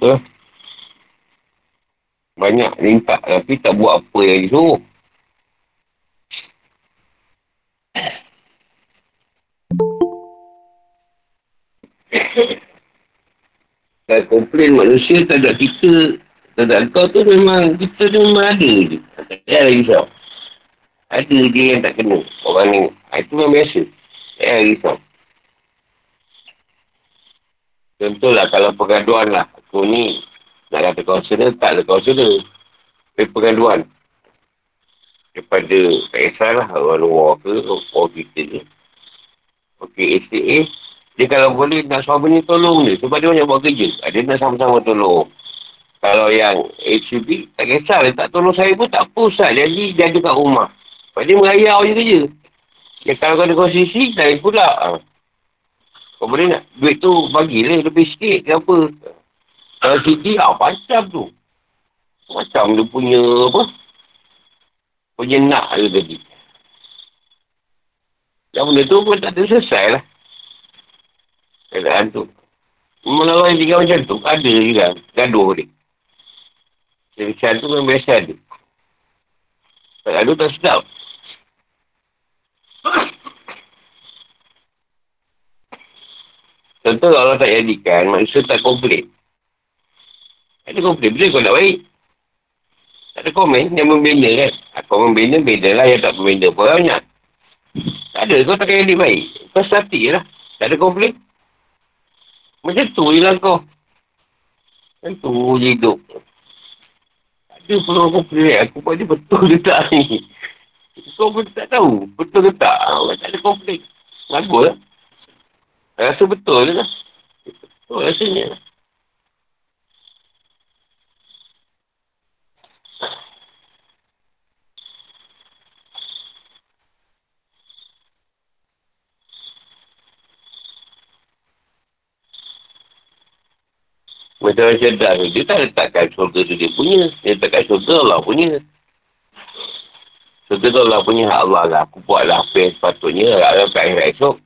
Kata banyak minta tapi tak buat apa yang disuruh. Kalau komplain manusia tak ada kita, tak ada kau tu memang, kita tu memang ada je. Tak ada risau. Ada je yang tak kena. Orang ni, ah, itu memang biasa. Tak ada risau. Contohlah kalau pergaduan lah. Aku ni nak kata kaunselor, tak ada kaunselor. Tapi pergaduan. Daripada, tak kisahlah orang luar ke, orang kita ke. Okey, STA. Dia kalau boleh nak suami ni tolong dia. Sebab dia banyak buat kerja. Ah, dia nak sama-sama tolong. Kalau yang HCB, tak kisah. Dia tak tolong saya pun tak apa Ustaz. Jadi, dia ada kat rumah. Sebab dia merayau je kerja. Ya, kalau kau ada konsisi, lain pula. Ha. Kau boleh nak duit tu bagilah lebih sikit ke apa. Kalau CD, ah, macam tu. Macam dia punya apa. Punya nak dia tadi. Dan benda tu pun tak selesai lah. Keadaan tu. Memang orang yang tinggal macam tu, ada juga. Gaduh dia. Selesai tu memang biasa ada. Tak gaduh tak sedap. Contoh Allah tak jadikan, manusia tak komplain. Tak ada komplain. Bila kau nak baik? Tak ada komen yang membina kan? Kau membina, beda lah. Yang tak membina pun banyak. Tak ada. Kau takkan jadi baik. Kau statik je lah. Tak ada komplain. Macam tu je lah kau. Macam tu je hidup. Tak ada pun orang komplain. Aku buat dia betul ke tak ni? Kau pun tak tahu. Betul ke tak? Tak ada komplain. Bagus lah. Rasa betul je lah. Betul rasanya lah. Macam orang cerdas Dia tak letakkan syurga tu dia punya. Dia letakkan syurga Allah punya. Syurga tu Allah punya hak Allah lah. Aku buat lah apa yang sepatutnya. Ada kat akhirat esok.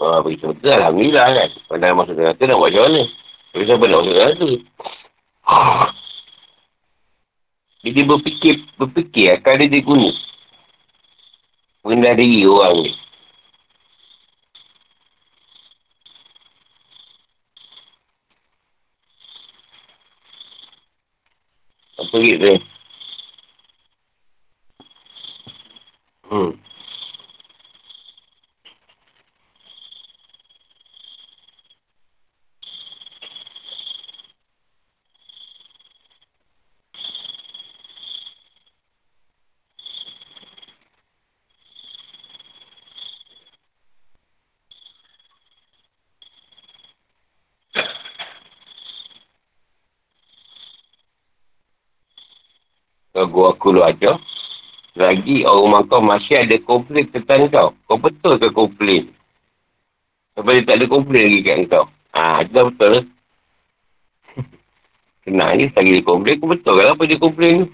Oh, bagi syurga Alhamdulillah kan. Kalau masuk neraka nak buat macam mana? Tapi siapa nak masuk neraka? Jadi berfikir, berfikir akan dia diguna. Rendah diri orang ni. Apa gitu? Hmm. Kalau aku lu aja. Lagi orang kau masih ada komplain tentang kau. Kau betul ke komplain? Sampai dia tak ada komplain lagi kat kau. Ha, itu dah betul. Kenal ni, lagi dia komplain, kau betul kan apa dia komplain tu?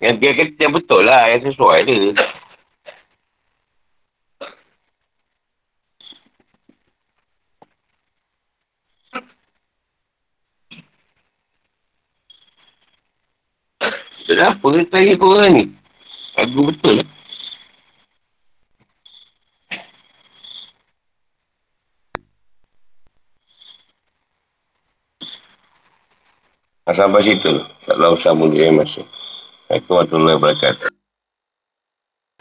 Yang dia kata yang betul lah, yang sesuai dia. Ada apa dia tanya korang ni. Aku betul. Sampai situ. Tak usah mundur masa. Assalamualaikum warahmatullahi wabarakatuh.